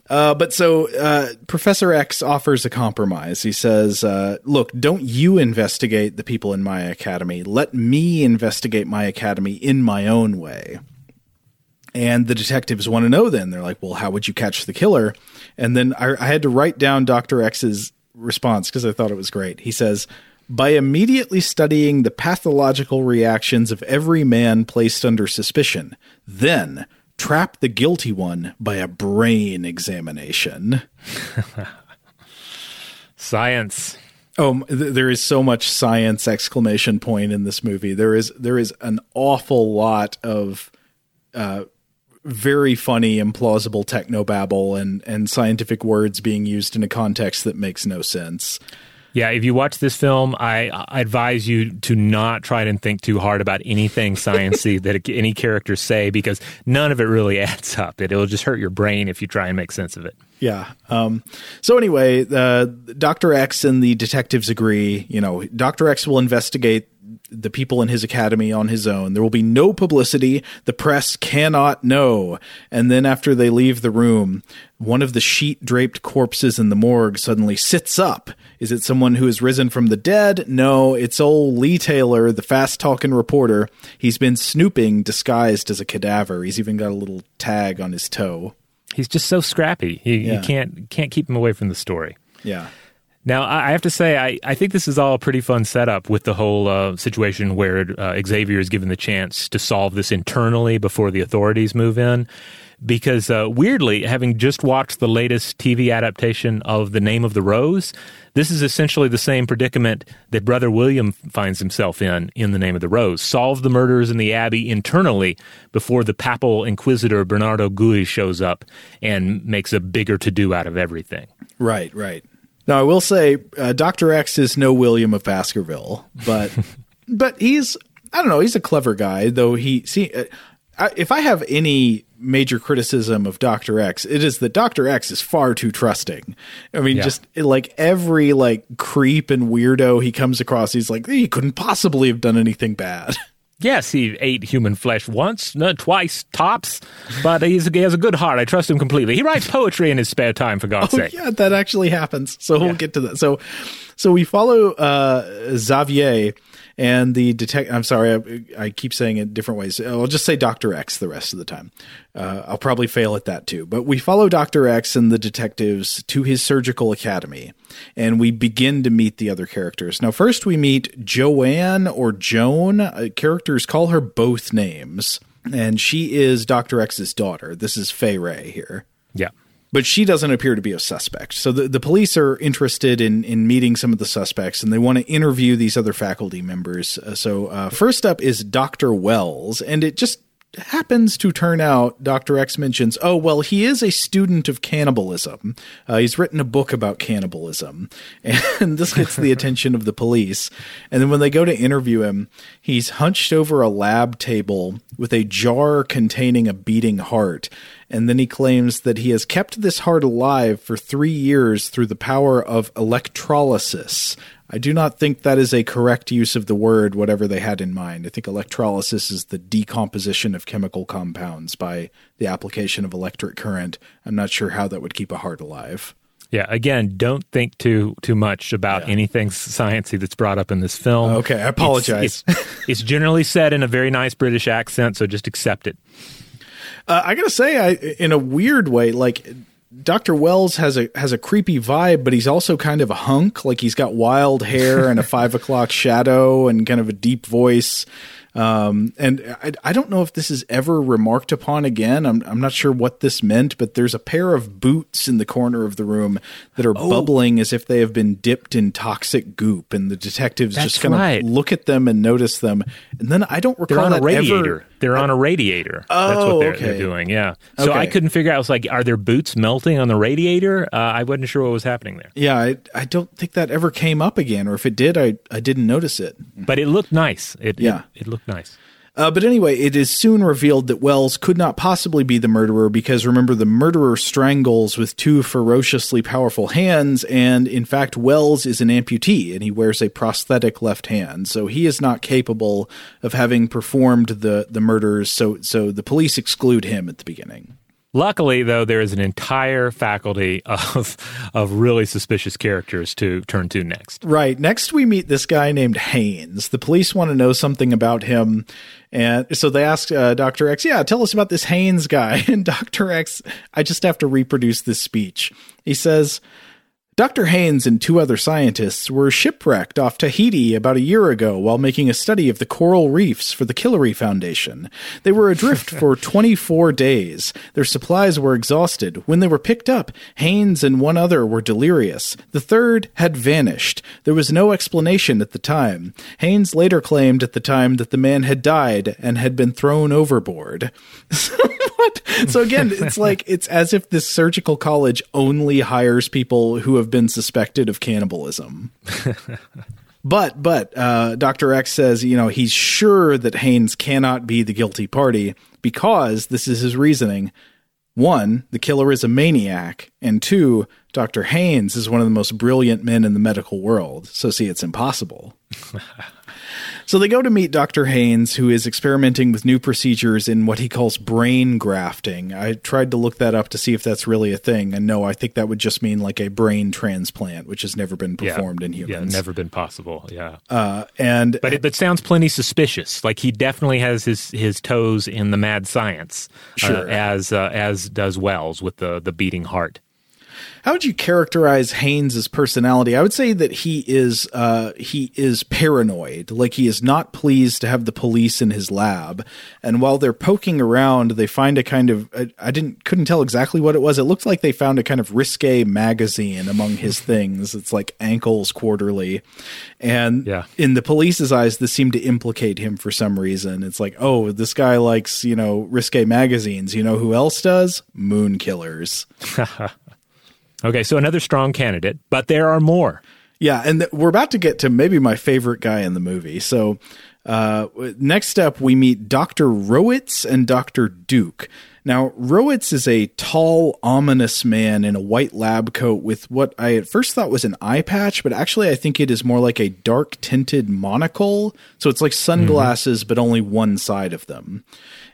Uh, but so uh, Professor X offers a compromise. He says, uh, "Look, don't you investigate the people in my academy. Let me investigate my academy in my own way." And the detectives want to know. Then they're like, "Well, how would you catch the killer?" And then I, I had to write down Doctor X's response because I thought it was great. He says. By immediately studying the pathological reactions of every man placed under suspicion, then trap the guilty one by a brain examination. [LAUGHS] Science. Oh, th- there is so much science exclamation point in this movie. There is there is an awful lot of uh, very funny, implausible technobabble and and scientific words being used in a context that makes no sense. Yeah, if you watch this film, I, I advise you to not try and think too hard about anything sciency [LAUGHS] that any characters say because none of it really adds up. It, it'll just hurt your brain if you try and make sense of it. Yeah. Um, so anyway, uh, Doctor X and the detectives agree. You know, Doctor X will investigate the people in his academy on his own. There will be no publicity. The press cannot know. And then after they leave the room, one of the sheet draped corpses in the morgue suddenly sits up. Is it someone who has risen from the dead? No, it's old Lee Taylor, the fast talking reporter. He's been snooping disguised as a cadaver. He's even got a little tag on his toe. He's just so scrappy. You, Yeah. you can't can't keep him away from the story. Yeah. Now, I have to say, I, I think this is all a pretty fun setup with the whole uh, situation where uh, Xavier is given the chance to solve this internally before the authorities move in. Because uh, weirdly, having just watched the latest TV adaptation of The Name of the Rose, this is essentially the same predicament that Brother William finds himself in in The Name of the Rose. Solve the murders in the Abbey internally before the papal inquisitor Bernardo Gui shows up and makes a bigger to do out of everything. Right, right. Now I will say, uh, Doctor X is no William of Baskerville, but [LAUGHS] but he's I don't know, he's a clever guy. Though he see, uh, I, if I have any major criticism of Doctor X, it is that Doctor X is far too trusting. I mean, Yeah. just like every like creep and weirdo he comes across, he's like he couldn't possibly have done anything bad. [LAUGHS] Yes, he ate human flesh once, no, twice tops, but he's, he has a good heart. I trust him completely. He writes poetry in his spare time, for God's Oh sake. yeah, that actually happens. So we'll get to that. So so we follow uh Xavier and the detect I'm sorry, I, I keep saying it different ways. I'll just say Dr. X the rest of the time. Uh, I'll probably fail at that too. But we follow Dr. X and the detectives to his surgical academy and we begin to meet the other characters. Now first we meet Joanne or Joan. Uh, characters call her both names. And she is Dr. X's daughter. This is Fay Wray here Yeah. But she doesn't appear to be a suspect. So the, the police are interested in, in meeting some of the suspects and they want to interview these other faculty members. Uh, so uh, first up is Dr. Wells, and it just happens to turn out Dr. X mentions, oh, well, he is a student of cannibalism. Uh, he's written a book about cannibalism. [LAUGHS] And this gets the attention of the police. And then when they go to interview him, he's hunched over a lab table with a jar containing a beating heart. And then he claims that he has kept this heart alive for three years through the power of electrolysis. I do not think that is a correct use of the word, whatever they had in mind. I think electrolysis is the decomposition of chemical compounds by the application of electric current. I'm not sure how that would keep a heart alive. Yeah. Again, don't think too too much about anything sciencey that's brought up in this film. Okay, I apologize. It's, it's, it's generally said in a very nice British accent, so just accept it. Uh, I gotta say, I in a weird way, like Doctor Wells has a has a creepy vibe, but he's also kind of a hunk. Like he's got wild hair and a [LAUGHS] five o'clock shadow and kind of a deep voice. Um, and I, I don't know if this is ever remarked upon again. I'm I'm not sure what this meant, but there's a pair of boots in the corner of the room that are Oh. bubbling as if they have been dipped in toxic goop, and the detectives That's just kind right. of look at them and notice them. And then I don't recall that radiator. ever. They're on a radiator. Oh, That's Oh, what they're, okay. they're doing. Yeah. So I couldn't figure out. I was like, are their boots melting on the radiator? Uh, I wasn't sure what was happening there. Yeah, I, I don't think that ever came up again, or if it did, I, I didn't notice it. But it looked nice. It Yeah. It, it looked nice. Uh, but anyway, it is soon revealed that Wells could not possibly be the murderer because remember, the murderer strangles with two ferociously powerful hands, and in fact, Wells is an amputee and he wears a prosthetic left hand, so he is not capable of having performed the the murders. So, so the police exclude him at the beginning. Luckily, though, there is an entire faculty of of really suspicious characters to turn to next. Right. Next, we meet this guy named Haynes. The police want to know something about him. And so they ask uh, Dr. X, yeah, tell us about this Haynes guy. [LAUGHS] And Dr. X, I just have to reproduce this speech. He says, Dr. Haynes and two other scientists were shipwrecked off Tahiti about a year ago while making a study of the coral reefs for the Killary Foundation. They were adrift [LAUGHS] for 24 days. Their supplies were exhausted. When they were picked up, Haynes and one other were delirious. The third had vanished. There was no explanation at the time. Haynes later claimed at the time that the man had died and had been thrown overboard. [LAUGHS] So again, it's like it's as if this surgical college only hires people who have been suspected of cannibalism. [LAUGHS] but but uh, Dr. X says, you know, he's sure that Haynes cannot be the guilty party because this is his reasoning. One, the killer is a maniac, and two, Dr. Haynes is one of the most brilliant men in the medical world. So see, it's impossible. [LAUGHS] So they go to meet Dr. Haynes, who is experimenting with new procedures in what he calls brain grafting. I tried to look that up to see if that's really a thing, and no, I think that would just mean like a brain transplant, which has never been performed yeah, in humans. Yeah, never been possible. Yeah, uh, and but it, but sounds plenty suspicious. Like he definitely has his his toes in the mad science, sure. uh, as uh, as does Wells with the the beating heart. How would you characterize Haynes's personality? I would say that he is uh, he is paranoid. Like he is not pleased to have the police in his lab. And while they're poking around, they find a kind of I, I didn't couldn't tell exactly what it was. It looked like they found a kind of risque magazine among his [LAUGHS] things. It's like Ankles Quarterly, and yeah. in the police's eyes, this seemed to implicate him for some reason. It's like, oh, this guy likes you know risque magazines. You know who else does? Moon killers. [LAUGHS] Okay, so another strong candidate, but there are more. Yeah, and th- we're about to get to maybe my favorite guy in the movie. So, uh, next up, we meet Dr. Rowitz and Dr. Duke. Now, Rowitz is a tall, ominous man in a white lab coat with what I at first thought was an eye patch, but actually I think it is more like a dark tinted monocle. So it's like sunglasses, mm-hmm. but only one side of them.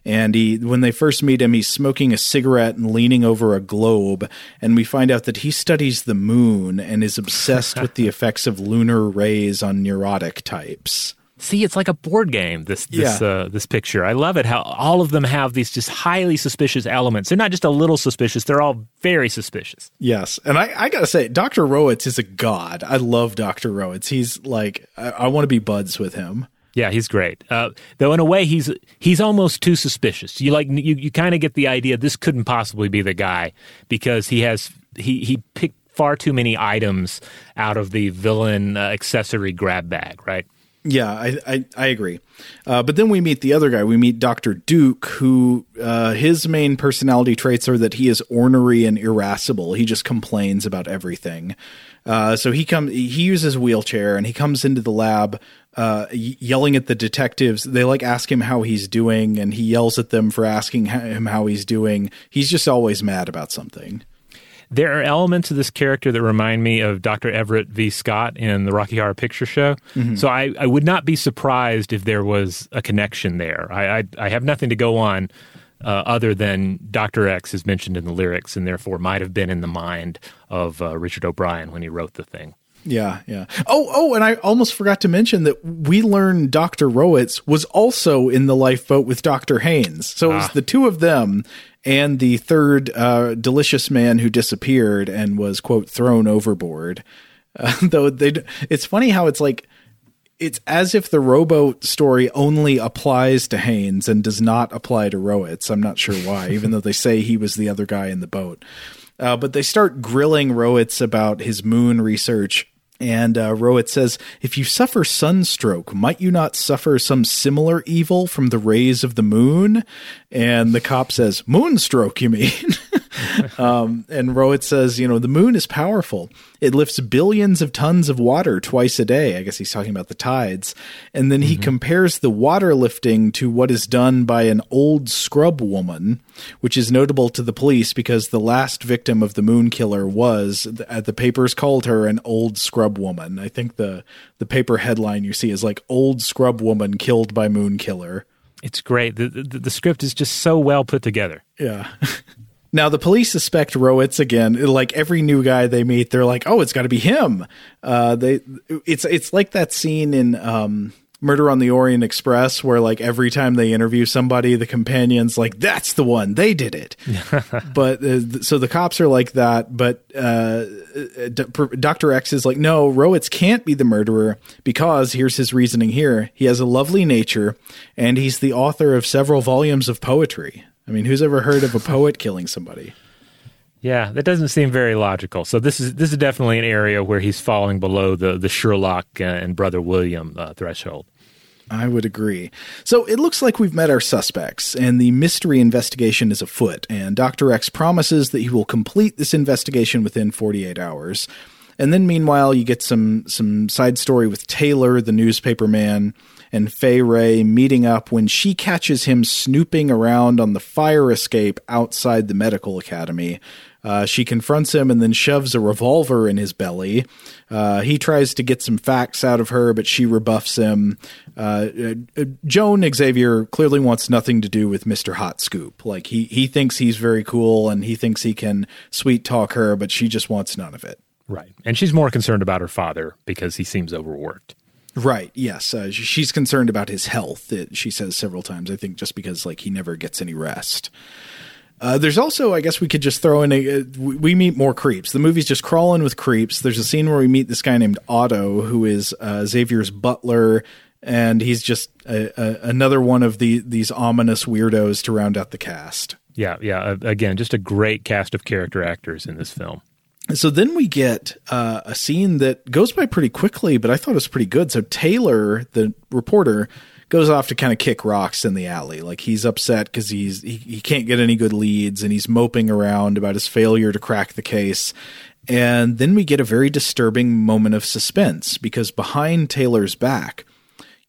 And he, when they first meet him, he's smoking a cigarette and leaning over a globe. And we find out that he studies the moon and is obsessed with the [LAUGHS] effects of lunar rays on neurotic types. See, it's like a board game. This this yeah. uh, this picture, I love it. How all of them have these just highly suspicious elements. They're not just a little suspicious; they're all very suspicious. Yes, and I, I gotta say, Doctor Rowitz is a god. I love Doctor Rowitz. He's like, I, I want to be buds with him. Yeah, he's great. Uh, though in a way, he's he's almost too suspicious. You like you, you kind of get the idea this couldn't possibly be the guy because he has he he picked far too many items out of the villain uh, accessory grab bag, right? Yeah, I I, I agree. Uh, but then we meet the other guy. We meet Doctor Duke, who uh, his main personality traits are that he is ornery and irascible. He just complains about everything. Uh, so he comes. He uses wheelchair and he comes into the lab uh, yelling at the detectives. They like ask him how he's doing, and he yells at them for asking him how he's doing. He's just always mad about something. There are elements of this character that remind me of Dr. Everett V. Scott in the Rocky Horror Picture Show. Mm-hmm. So I, I, would not be surprised if there was a connection there. I, I, I have nothing to go on uh, other than Dr. X is mentioned in the lyrics and therefore might have been in the mind of uh, Richard O'Brien when he wrote the thing. Yeah, yeah. Oh, oh, and I almost forgot to mention that we learned Dr. Rowitz was also in the lifeboat with Dr. Haynes. So it was ah. the two of them and the third uh, delicious man who disappeared and was, quote, thrown overboard. [LAUGHS] Uh, though they, it's funny how it's like, it's as if the rowboat story only applies to Haynes and does not apply to Rowitz. I'm not sure why, even though they say he was the other guy in the boat. Uh, but they start grilling Rowitz about his moon research and uh, Rowitz says, If you suffer sunstroke, might you not suffer some similar evil from the rays of the moon? And the cop says, Moonstroke, you mean? [LAUGHS] [LAUGHS] um, and Rowitz says, you know, the moon is powerful. It lifts billions of tons of water twice a day. I guess he's talking about the tides. And then he compares the water lifting to what is done by an old scrub woman, which is notable to the police because the last victim of the moon killer was, at the papers called her an old scrub woman. I think the, the paper headline you see is like old scrub woman killed by moon killer. It's great. The, the, the script is just so well put together. Yeah. [LAUGHS] Now the police suspect Rowitz again. Like every new guy they meet, they're like, "Oh, it's got to be him." Uh, they, it's it's like that scene in um, Murder on the Orient Express where like every time they interview somebody, the companion's like, "That's the one. They did it." [LAUGHS] but uh, so the cops are like that. But uh, Doctor X is like, "No, Rowitz can't be the murderer because here's his reasoning. Here, he has a lovely nature, and he's the author of several volumes of poetry." I mean, who's ever heard of a poet killing somebody? Yeah, that doesn't seem very logical. So this is this is definitely an area where he's falling below the the Sherlock uh, and Brother William uh, threshold. I would agree. So it looks like we've met our suspects, and the mystery investigation is afoot. And Dr. X promises that he will complete this investigation within 48 hours. And then, meanwhile, you get some some side story with Taylor, the newspaper man, and Fay Wray meeting up when she catches him snooping around on the fire escape outside the medical academy. Uh, she confronts him and then shoves a revolver in his belly. Uh, he tries to get some facts out of her, but she rebuffs him. Uh, uh Joan Xavier clearly wants nothing to do with Mr. Hot Scoop. Like he he thinks he's very cool and he thinks he can sweet talk her, but she just wants none of it. Right, and she's more concerned about her father because he seems overworked. Right. Yes. Uh, she's concerned about his health. It, she says several times. I think just because like he never gets any rest. Uh, there's also, I guess we could just throw in a. Uh, we meet more creeps. The movie's just crawling with creeps. There's a scene where we meet this guy named Otto, who is uh, Xavier's butler, and he's just a, a, another one of the these ominous weirdos to round out the cast. Yeah, yeah. Again, just a great cast of character actors in this film. So then we get uh, a scene that goes by pretty quickly, but I thought it was pretty good. So Taylor, the reporter, goes off to kind of kick rocks in the alley. Like he's upset because he's he, he can't get any good leads, and he's moping around about his failure to crack the case. And then we get a very disturbing moment of suspense because behind Taylor's back,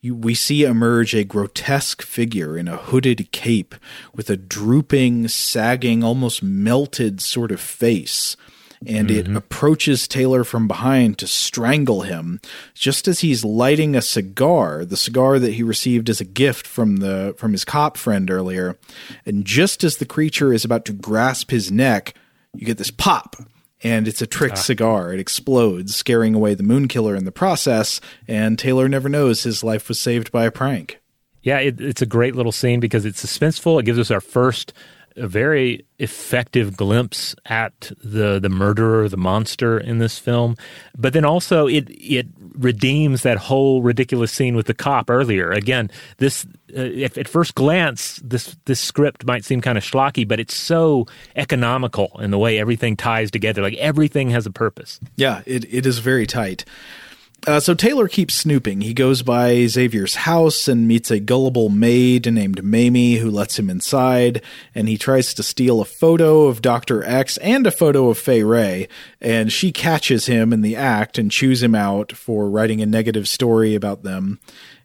you, we see emerge a grotesque figure in a hooded cape with a drooping, sagging, almost melted sort of face and mm-hmm. it approaches Taylor from behind to strangle him just as he's lighting a cigar, the cigar that he received as a gift from the from his cop friend earlier. And just as the creature is about to grasp his neck, you get this pop and it's a trick ah. cigar. It explodes, scaring away the moon killer in the process, and Taylor never knows his life was saved by a prank. Yeah, it, it's a great little scene because it's suspenseful. It gives us our first a very effective glimpse at the the murderer, the monster in this film. But then also it it redeems that whole ridiculous scene with the cop earlier. Again, this uh, if, at first glance this this script might seem kind of schlocky, but it's so economical in the way everything ties together. Like everything has a purpose. Yeah, it it is very tight. Uh, so Taylor keeps snooping. He goes by Xavier's house and meets a gullible maid named Mamie who lets him inside, and he tries to steal a photo of Dr. X and a photo of Fay Wray, and she catches him in the act and chews him out for writing a negative story about them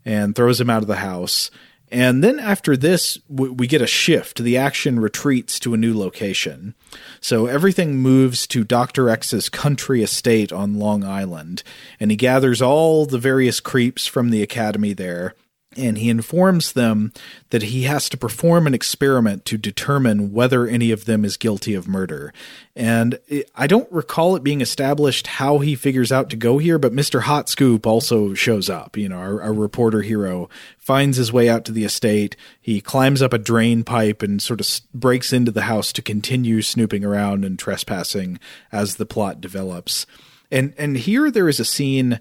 and throws him out of the house. And then after this, we get a shift. The action retreats to a new location. So everything moves to Dr. X's country estate on Long Island, and he gathers all the various creeps from the academy there and he informs them that he has to perform an experiment to determine whether any of them is guilty of murder. And I don't recall it being established how he figures out to go here, but Mr. Hot Scoop also shows up. You know, our, our reporter hero finds his way out to the estate. He climbs up a drain pipe and sort of breaks into the house to continue snooping around and trespassing as the plot develops. And and here there is a scene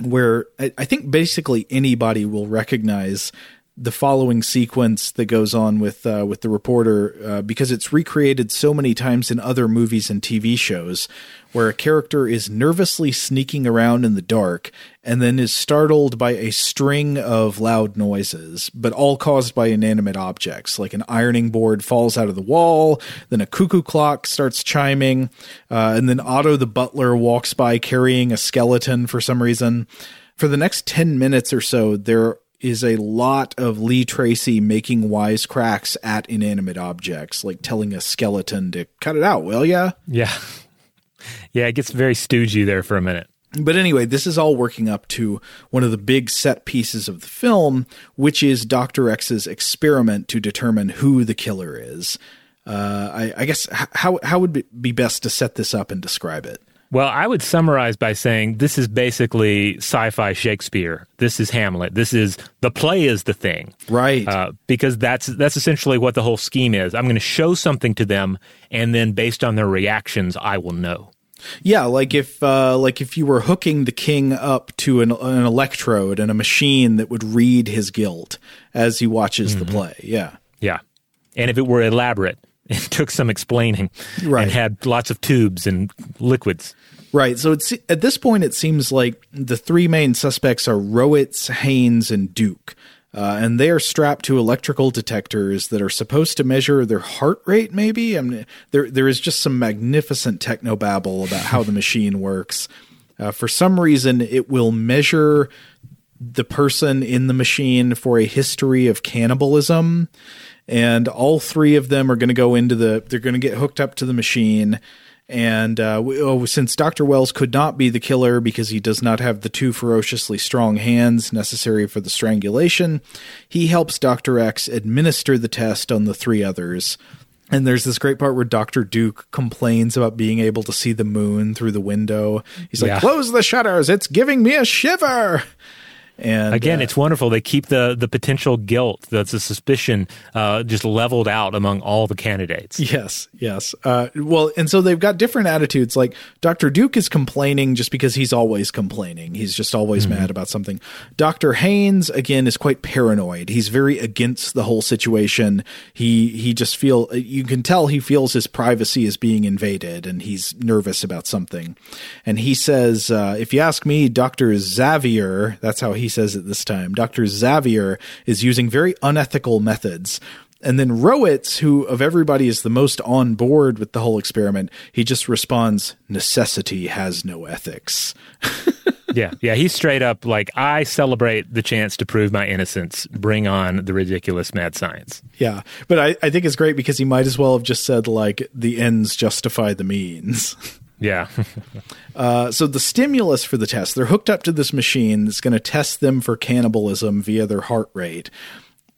where I, I think basically anybody will recognize the following sequence that goes on with uh, with the reporter uh, because it's recreated so many times in other movies and TV shows where a character is nervously sneaking around in the dark and then is startled by a string of loud noises, but all caused by inanimate objects. Like an ironing board falls out of the wall, then a cuckoo clock starts chiming, uh, and then Otto the butler walks by carrying a skeleton for some reason. For the next 10 minutes or so, there is a lot of Lee Tracy making wisecracks at inanimate objects, like telling a skeleton to cut it out, will ya? Yeah. [LAUGHS] Yeah, it gets very stoogey there for a minute. But anyway, this is all working up to one of the big set pieces of the film, which is Dr. X's experiment to determine who the killer is. Uh, I, I guess how how would it be best to set this up and describe it? Well, I would summarize by saying this is basically sci-fi Shakespeare. This is Hamlet. This is the play is the thing, right? Uh, because that's that's essentially what the whole scheme is. I'm going to show something to them, and then based on their reactions, I will know. Yeah, like if uh, like if you were hooking the king up to an, an electrode and a machine that would read his guilt as he watches mm-hmm. the play. Yeah, yeah, and if it were elaborate, [LAUGHS] it took some explaining, right. and had lots of tubes and liquids. Right. So it's at this point it seems like the three main suspects are Rowitz, Haynes, and Duke. Uh, and they are strapped to electrical detectors that are supposed to measure their heart rate. Maybe I mean, there there is just some magnificent techno babble about how the machine works. Uh, for some reason, it will measure the person in the machine for a history of cannibalism, and all three of them are going to go into the. They're going to get hooked up to the machine and uh, oh, since Dr. Wells could not be the killer because he does not have the two ferociously strong hands necessary for the strangulation, he helps Dr. X administer the test on the three others. And there's this great part where Dr. Duke complains about being able to see the moon through the window. He's like, yeah. close the shutters. It's giving me a shiver. And again, uh, it's wonderful. They keep the the potential guilt, that's a suspicion, uh, just leveled out among all the candidates. Yes, yes. Uh, well, and so they've got different attitudes. Like Doctor Duke is complaining just because he's always complaining. He's just always mm-hmm. mad about something. Doctor Haynes again is quite paranoid. He's very against the whole situation. He he just feel you can tell he feels his privacy is being invaded, and he's nervous about something. And he says, uh, "If you ask me, Doctor Xavier, that's how he." He says it this time. Dr. Xavier is using very unethical methods. And then Rowitz, who of everybody is the most on board with the whole experiment, he just responds, necessity has no ethics. [LAUGHS] yeah, yeah, he's straight up like, I celebrate the chance to prove my innocence. Bring on the ridiculous mad science. Yeah, but I, I think it's great because he might as well have just said, like, the ends justify the means. [LAUGHS] Yeah. [LAUGHS] uh, so the stimulus for the test, they're hooked up to this machine that's going to test them for cannibalism via their heart rate.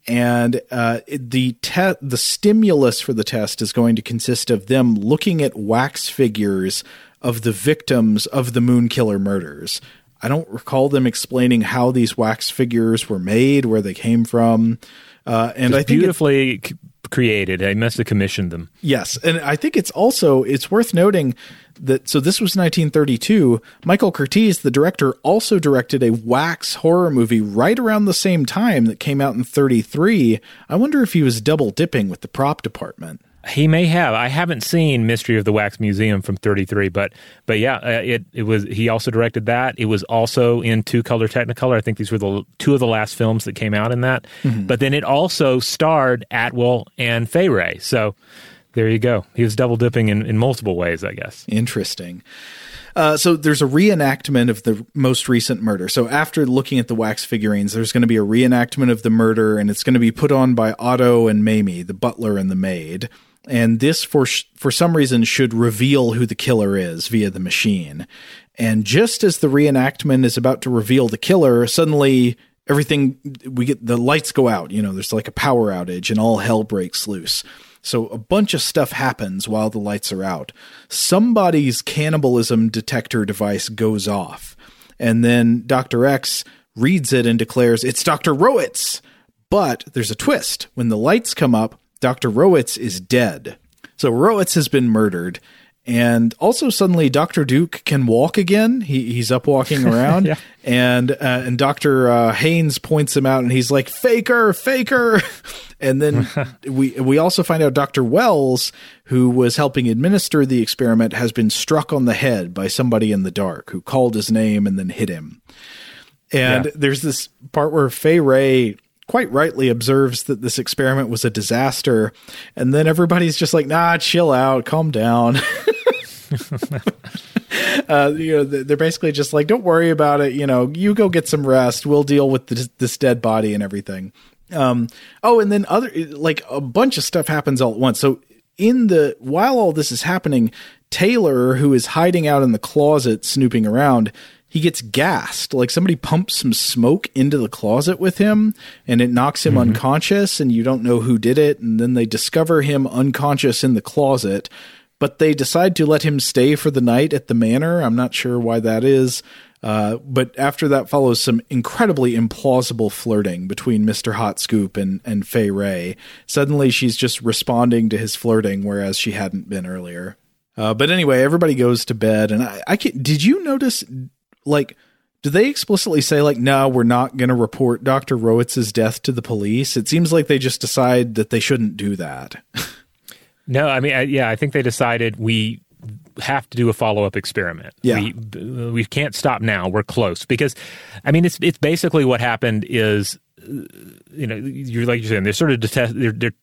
And uh, the te- the stimulus for the test is going to consist of them looking at wax figures of the victims of the Moon Killer murders. I don't recall them explaining how these wax figures were made, where they came from. Uh, and Just I think beautifully created. I must have commissioned them. Yes, and I think it's also it's worth noting that so this was 1932. Michael Curtiz, the director, also directed a wax horror movie right around the same time that came out in 33. I wonder if he was double dipping with the prop department. He may have. I haven't seen Mystery of the Wax Museum from '33, but but yeah, uh, it it was. He also directed that. It was also in two color Technicolor. I think these were the two of the last films that came out in that. Mm-hmm. But then it also starred Atwill and Fay Wray. So there you go. He was double dipping in, in multiple ways, I guess. Interesting. Uh, so there's a reenactment of the most recent murder. So after looking at the wax figurines, there's going to be a reenactment of the murder, and it's going to be put on by Otto and Mamie, the butler and the maid and this for sh- for some reason should reveal who the killer is via the machine. And just as the reenactment is about to reveal the killer, suddenly everything we get the lights go out, you know, there's like a power outage and all hell breaks loose. So a bunch of stuff happens while the lights are out. Somebody's cannibalism detector device goes off. And then Dr. X reads it and declares it's Dr. Rowitz. But there's a twist. When the lights come up, Dr. Rowitz is dead. So Rowitz has been murdered, and also suddenly Doctor Duke can walk again. He, he's up walking [LAUGHS] around, Yeah. and uh, and Doctor uh, Haynes points him out, and he's like, "Faker, faker!" [LAUGHS] And then [LAUGHS] we we also find out Doctor Wells, who was helping administer the experiment, has been struck on the head by somebody in the dark who called his name and then hit him. And Yeah. there's this part where Fay Wray quite rightly observes that this experiment was a disaster, and then everybody's just like, "Nah, chill out, calm down." [LAUGHS] uh, you know, they're basically just like, "Don't worry about it. You know, you go get some rest. We'll deal with this, this dead body and everything." Um, oh, and then other like a bunch of stuff happens all at once. So in the while all this is happening, Taylor, who is hiding out in the closet snooping around, he gets gassed. Like somebody pumps some smoke into the closet with him and it knocks him unconscious and you don't know who did it. And then they discover him unconscious in the closet, but they decide to let him stay for the night at the manor. I'm not sure why that is. Uh, but after that follows some incredibly implausible flirting between Mr. Hot Scoop and, and Fay Wray. Suddenly she's just responding to his flirting, whereas she hadn't been earlier. Uh, but anyway, everybody goes to bed, and I, I can, did you notice, like, do they explicitly say like, no, we're not going to report Dr. Rowitz's death to the police? It seems like they just decide that they shouldn't do that. [LAUGHS] No, I mean, I, yeah, I think they decided we have to do a follow up experiment. Yeah. we, we can't stop now. We're close because, I mean, it's it's basically what happened is, uh, you know, you're like you're saying they're sort of detest, they're they're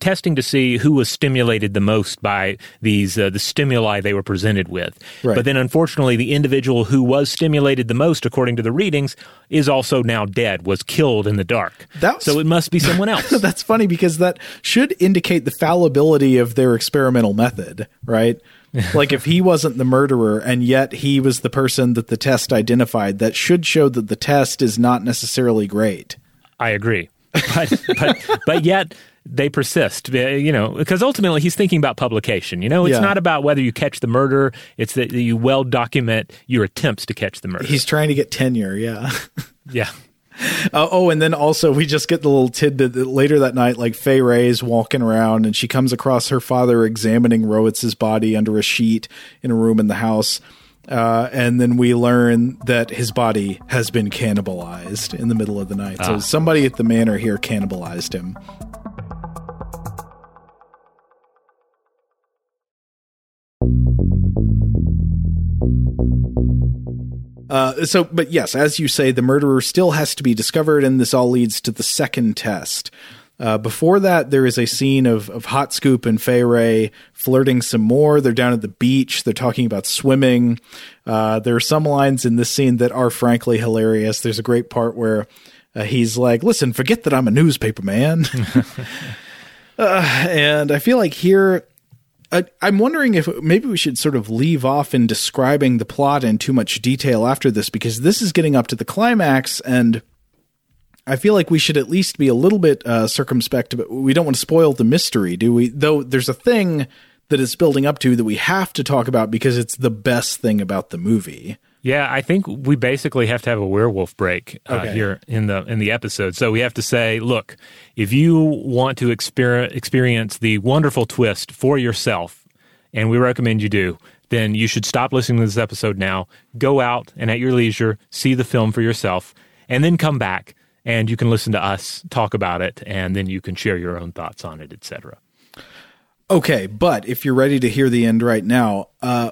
testing to see who was stimulated the most by these uh, the stimuli they were presented with. Right. But then, unfortunately, the individual who was stimulated the most, according to the readings, is also now dead. Was killed in the dark. That's- so it must be someone [LAUGHS] else. That's funny because that should indicate the fallibility of their experimental method, right? [LAUGHS] like if he wasn't the murderer and yet he was the person that the test identified, that should show that the test is not necessarily great. I agree, but but but yet they persist. uh, You know, because ultimately he's thinking about publication. You know, it's Yeah. not about whether you catch the murder; it's that you well document your attempts to catch the murder. He's trying to get tenure, yeah. [LAUGHS] yeah, Uh, oh, and then also we just get the little tidbit that later that night, like Fay Wray's walking around and she comes across her father examining Rowitz's body under a sheet in a room in the house. Uh, and then we learn that his body has been cannibalized in the middle of the night. So somebody at the manor here cannibalized him. Uh, so, but yes, as you say, the murderer still has to be discovered, and this all leads to the second test. Uh, before that, there is a scene of, of Hot Scoop and Fay Wray flirting some more. They're down at the beach. They're talking about swimming. Uh, there are some lines in this scene that are frankly hilarious. There's a great part where uh, he's like, listen, forget that I'm a newspaper man. [LAUGHS] uh, and I feel like here, I, I'm wondering if maybe we should sort of leave off in describing the plot in too much detail after this because this is getting up to the climax and I feel like we should at least be a little bit uh, circumspect, but we don't want to spoil the mystery, do we? Though there's a thing that it's building up to that we have to talk about because it's the best thing about the movie. Yeah. I think we basically have to have a werewolf break uh, Okay. here in the in the episode. So we have to say, look, if you want to exper- experience the wonderful twist for yourself, and we recommend you do. Then you should stop listening to this episode now. Go out and at your leisure see the film for yourself, and then come back and you can listen to us talk about it, and then you can share your own thoughts on it, etc. Okay, but if you're ready to hear the end right now, uh,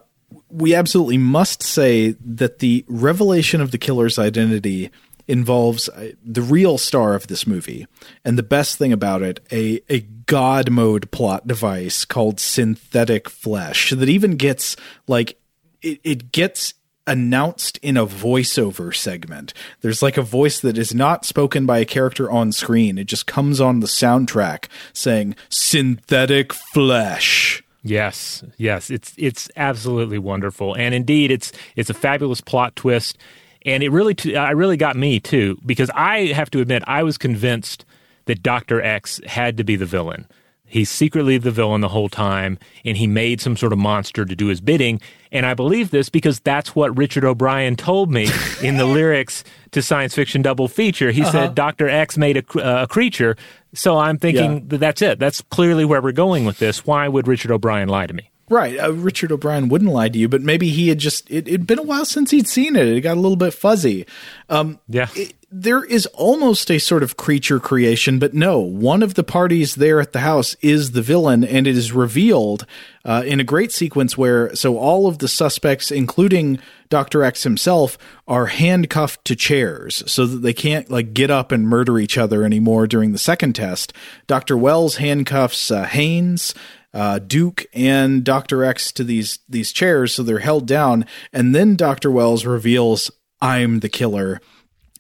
we absolutely must say that the revelation of the killer's identity involves uh, the real star of this movie, and the best thing about it, a a god mode plot device called synthetic flesh that even gets like it, it gets announced in a voiceover segment. There's like a voice that is not spoken by a character on screen. It just comes on the soundtrack saying synthetic flesh. Yes, yes, it's it's absolutely wonderful, and indeed, it's it's a fabulous plot twist, and it really t- uh, I really got me too because I have to admit I was convinced that Doctor X had to be the villain. He's secretly the villain the whole time, and he made some sort of monster to do his bidding. And I believe this because that's what Richard O'Brien told me in the [LAUGHS] lyrics to Science Fiction Double Feature. He said Doctor X made a, uh, a creature. So I'm thinking Yeah. that that's it. That's clearly where we're going with this. Why would Richard O'Brien lie to me? Right. Uh, Richard O'Brien wouldn't lie to you, but maybe he had just, it, it'd been a while since he'd seen it. It got a little bit fuzzy. Um, Yeah. it- there is almost a sort of creature creation, but no, one of the parties there at the house is the villain, and it is revealed uh, in a great sequence where so all of the suspects, including Dr. X himself, are handcuffed to chairs so that they can't like get up and murder each other anymore during the second test. Dr. Wells handcuffs uh, Haynes uh, Duke and Doctor X to these these chairs, so they're held down. And then Doctor Wells reveals, "I'm the killer,"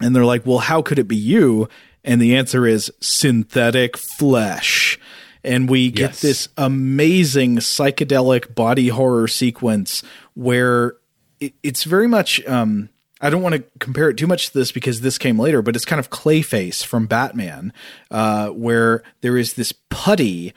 and they're like, "Well, how could it be you?" And the answer is synthetic flesh. And we get Yes. this amazing psychedelic body horror sequence where it, it's very much. Um, I don't want to compare it too much to this because this came later, but it's kind of Clayface from Batman, uh, where there is this putty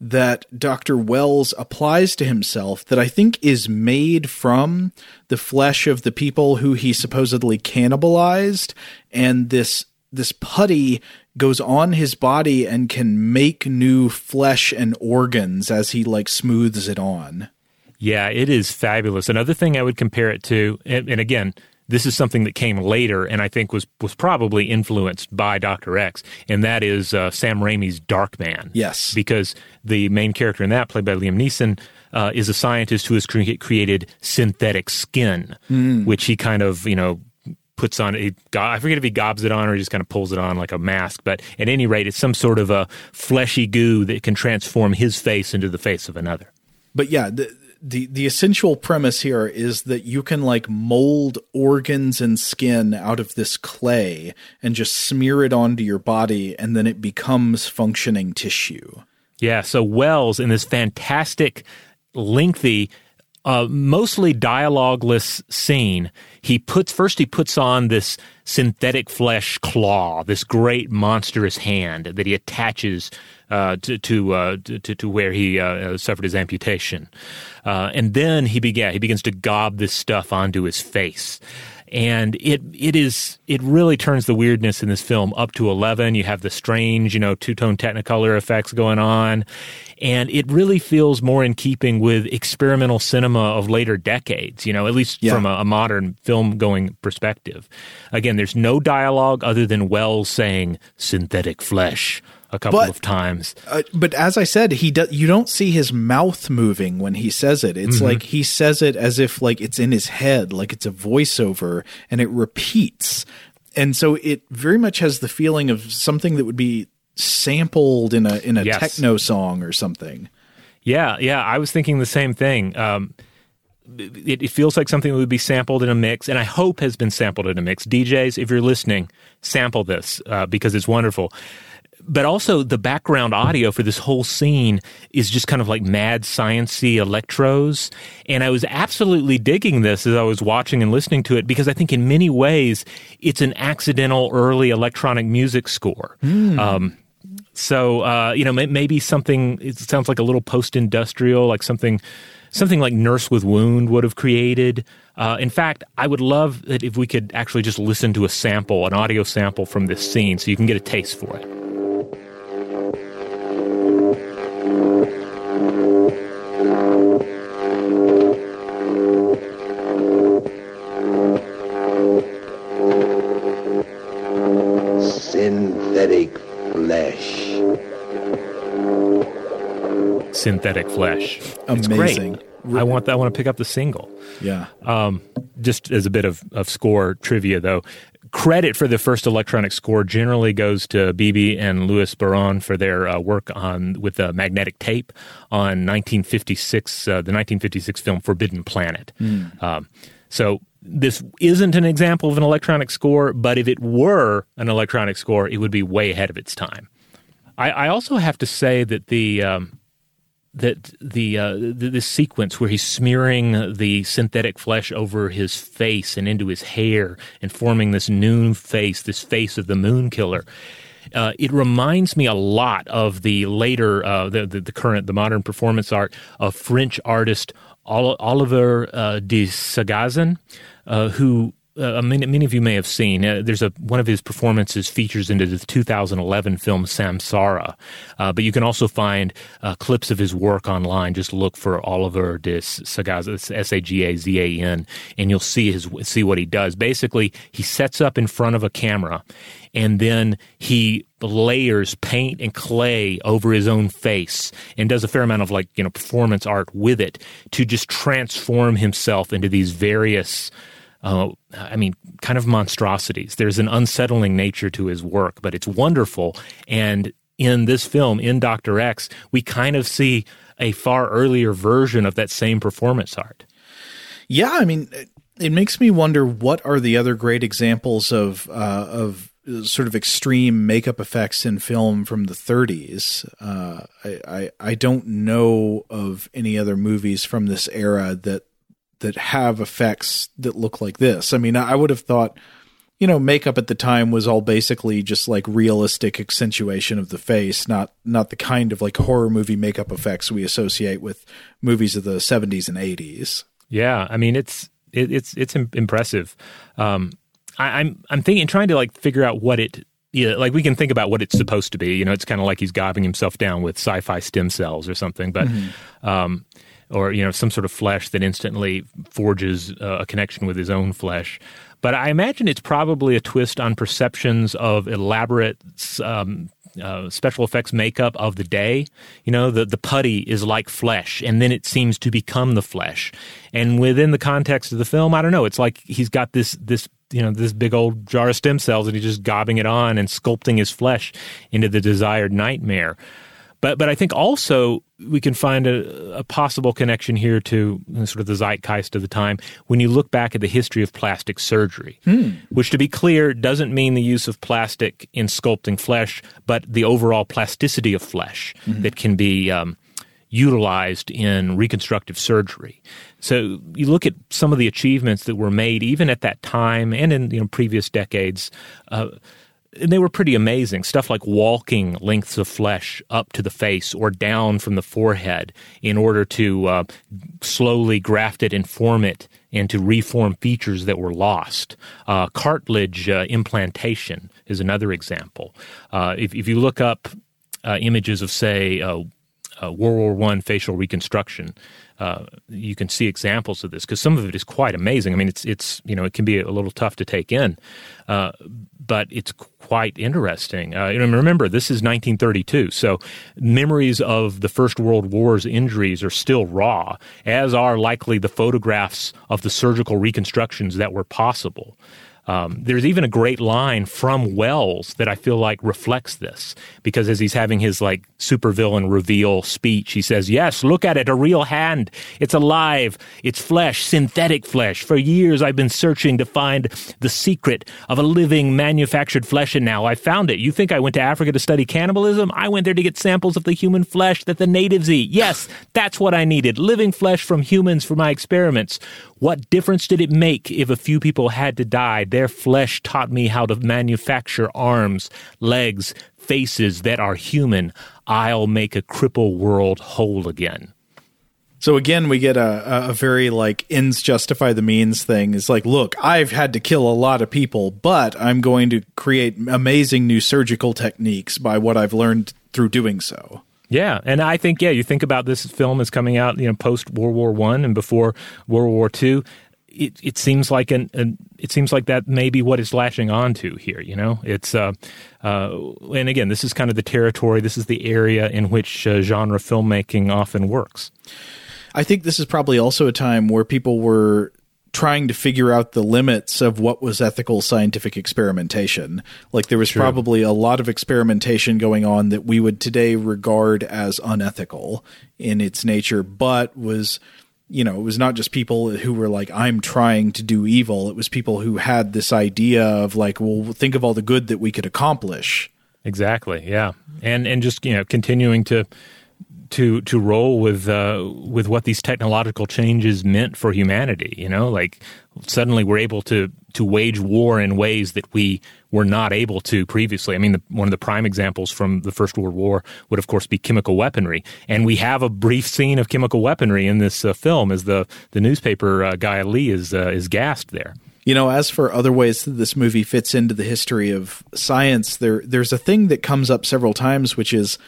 that Dr. Wells applies to himself that I think is made from the flesh of the people who he supposedly cannibalized and this this putty goes on his body and can make new flesh and organs as he like smooths it on. Yeah, it is fabulous. Another thing I would compare it to, and, and again, this is something that came later, and I think was was probably influenced by Doctor X, and that is uh, Sam Raimi's Darkman. Yes. because the main character in that, played by Liam Neeson, uh, is a scientist who has cre- created synthetic skin, which he kind of you know puts on. I forget if he gobs it on or he just kind of pulls it on like a mask. But at any rate, it's some sort of a fleshy goo that can transform his face into the face of another. But yeah, the, the the essential premise here is that you can like mold organs and skin out of this clay and just smear it onto your body and then it becomes functioning tissue. Yeah, so Wells in this fantastic, lengthy, uh, mostly dialogueless scene, he puts first he puts on this synthetic flesh claw, this great monstrous hand that he attaches uh, to to, uh, to to where he uh, suffered his amputation, uh, and then he began he begins to gob this stuff onto his face. And it it is it really turns the weirdness in this film up to 11 you have the strange you know two-tone technicolor effects going on. And it really feels more in keeping with experimental cinema of later decades you know at least Yeah. from a, a modern film going perspective. Again there's no dialogue other than wells saying synthetic flesh a couple But- of times Uh, but as I said, he do, you don't see his mouth moving when he says it. It's like he says it as if like it's in his head, like it's a voiceover, and it repeats. And so it very much has the feeling of something that would be sampled in a in a Yes. techno song or something. Yeah, yeah, I was thinking the same thing. Um, it, it feels like something that would be sampled in a mix, and I hope has been sampled in a mix. DJs, if you're listening, sample this uh, because it's wonderful. But also, the background audio for this whole scene is just kind of like mad sciency electros, and I was absolutely digging this as I was watching and listening to it because I think in many ways it's an accidental early electronic music score. Um, so uh, you know, maybe something. It sounds like a little post-industrial, like something, something like Nurse with Wound would have created. Uh, in fact, I would love it if we could actually just listen to a sample, an audio sample from this scene, so you can get a taste for it. Synthetic flesh. Synthetic flesh. Amazing. I want that. I want to pick up the single. Yeah. Um, just as a bit of, of score trivia, though, credit for the first electronic score generally goes to Bebe and Louis Barron for their uh, work on with the magnetic tape on 1956, uh, the 1956 film Forbidden Planet. Um, so this isn't an example of an electronic score, but if it were an electronic score, it would be way ahead of its time. I, I also have to say that the um, that the uh, th- this sequence where he's smearing the synthetic flesh over his face and into his hair and forming this noon face, this face of the moon killer. Uh, it reminds me a lot of the later, uh, the, the the current, the modern performance art of French artist Ol- Oliver uh, de Sagazan, uh, who uh, many, many of you may have seen. Uh, there's a one of his performances features into the 2011 film Samsara, uh, but you can also find uh, clips of his work online. Just look for Oliver de Sagazan, S A G A Z A N, and you'll see his see what he does. Basically, he sets up in front of a camera, and then he layers paint and clay over his own face and does a fair amount of like you know performance art with it to just transform himself into these various uh, I mean, kind of monstrosities. There's an unsettling nature to his work, but it's wonderful. And in this film, in Dr. X, we kind of see a far earlier version of that same performance art. Yeah, I mean, it makes me wonder what are the other great examples of uh, of sort of extreme makeup effects in film from the 30s. Uh, I, I, I don't know of any other movies from this era that that have effects that look like this. I mean, I would have thought, you know, makeup at the time was all basically just like realistic accentuation of the face, not not the kind of like horror movie makeup effects we associate with movies of the 70s and 80s. Yeah, I mean, it's it, it's it's impressive. Um, I, I'm I'm thinking, trying to like figure out what it yeah, like we can think about what it's supposed to be. You know, it's kind of like he's gobbing himself down with sci-fi stem cells or something. But mm-hmm. um, or you know some sort of flesh that instantly forges uh, a connection with his own flesh. But I imagine it's probably a twist on perceptions of elaborate um, uh, special effects makeup of the day. You know, the, the putty is like flesh, and then it seems to become the flesh. And within the context of the film, I don't know. It's like he's got this this you know this big old jar of stem cells, and he's just gobbing it on and sculpting his flesh into the desired nightmare. But but I think also we can find a, a, possible connection here to sort of the zeitgeist of the time when you look back at the history of plastic surgery, hmm. which to be clear doesn't mean the use of plastic in sculpting flesh, but the overall plasticity of flesh mm-hmm. that can be um, utilized in reconstructive surgery. So you look at some of the achievements that were made even at that time and in you know previous decades. Uh, and they were pretty amazing. Stuff like walking lengths of flesh up to the face or down from the forehead in order to uh, slowly graft it and form it and to reform features that were lost. Uh, cartilage uh, implantation is another example. Uh, if, if, you look up uh, images of, say, uh, World War One facial reconstruction, uh, you can see examples of this because some of it is quite amazing. I mean, it's it's you know it can be a little tough to take in, uh, but it's quite interesting. Uh, and remember, this is 1932, so memories of the First World War's injuries are still raw, as are likely the photographs of the surgical reconstructions that were possible. Um, there's even a great line from Wells that I feel like reflects this because as he's having his like supervillain reveal speech, he says, "Yes, look at it, a real hand. It's alive. It's flesh, synthetic flesh. For years I've been searching to find the secret of a living manufactured flesh, and now I found it. You think I went to Africa to study cannibalism? I went there to get samples of the human flesh that the natives eat. Yes, that's what I needed. Living flesh from humans for my experiments. What difference did it make if a few people had to die? Their flesh taught me how to manufacture arms, legs, faces that are human. I'll make a cripple world whole again. So again, we get a, a very like ends justify the means thing. It's like, look, I've had to kill a lot of people, but I'm going to create amazing new surgical techniques by what I've learned through doing so. Yeah, and I think yeah, you think about this film is coming out, you know, post World War One and before World War Two. It, it seems like an, an, it seems like that may be what it's lashing on to here. You know, it's uh, uh, and again, this is kind of the territory. This is the area in which uh, genre filmmaking often works. I think this is probably also a time where people were trying to figure out the limits of what was ethical scientific experimentation. Like there was True. probably a lot of experimentation going on that we would today regard as unethical in its nature, but was you know, it was not just people who were like, I'm trying to do evil. It was people who had this idea of like, well, think of all the good that we could accomplish. Exactly. Yeah. And, and just, you know, continuing to, to to roll with uh, with what these technological changes meant for humanity. You know, like suddenly we're able to to wage war in ways that we were not able to previously. I mean, the, one of the prime examples from the First World War would, of course, be chemical weaponry, and we have a brief scene of chemical weaponry in this uh, film as the the newspaper uh, guy Lee is uh, is gassed there. You know, as for other ways that this movie fits into the history of science, there there's a thing that comes up several times, which is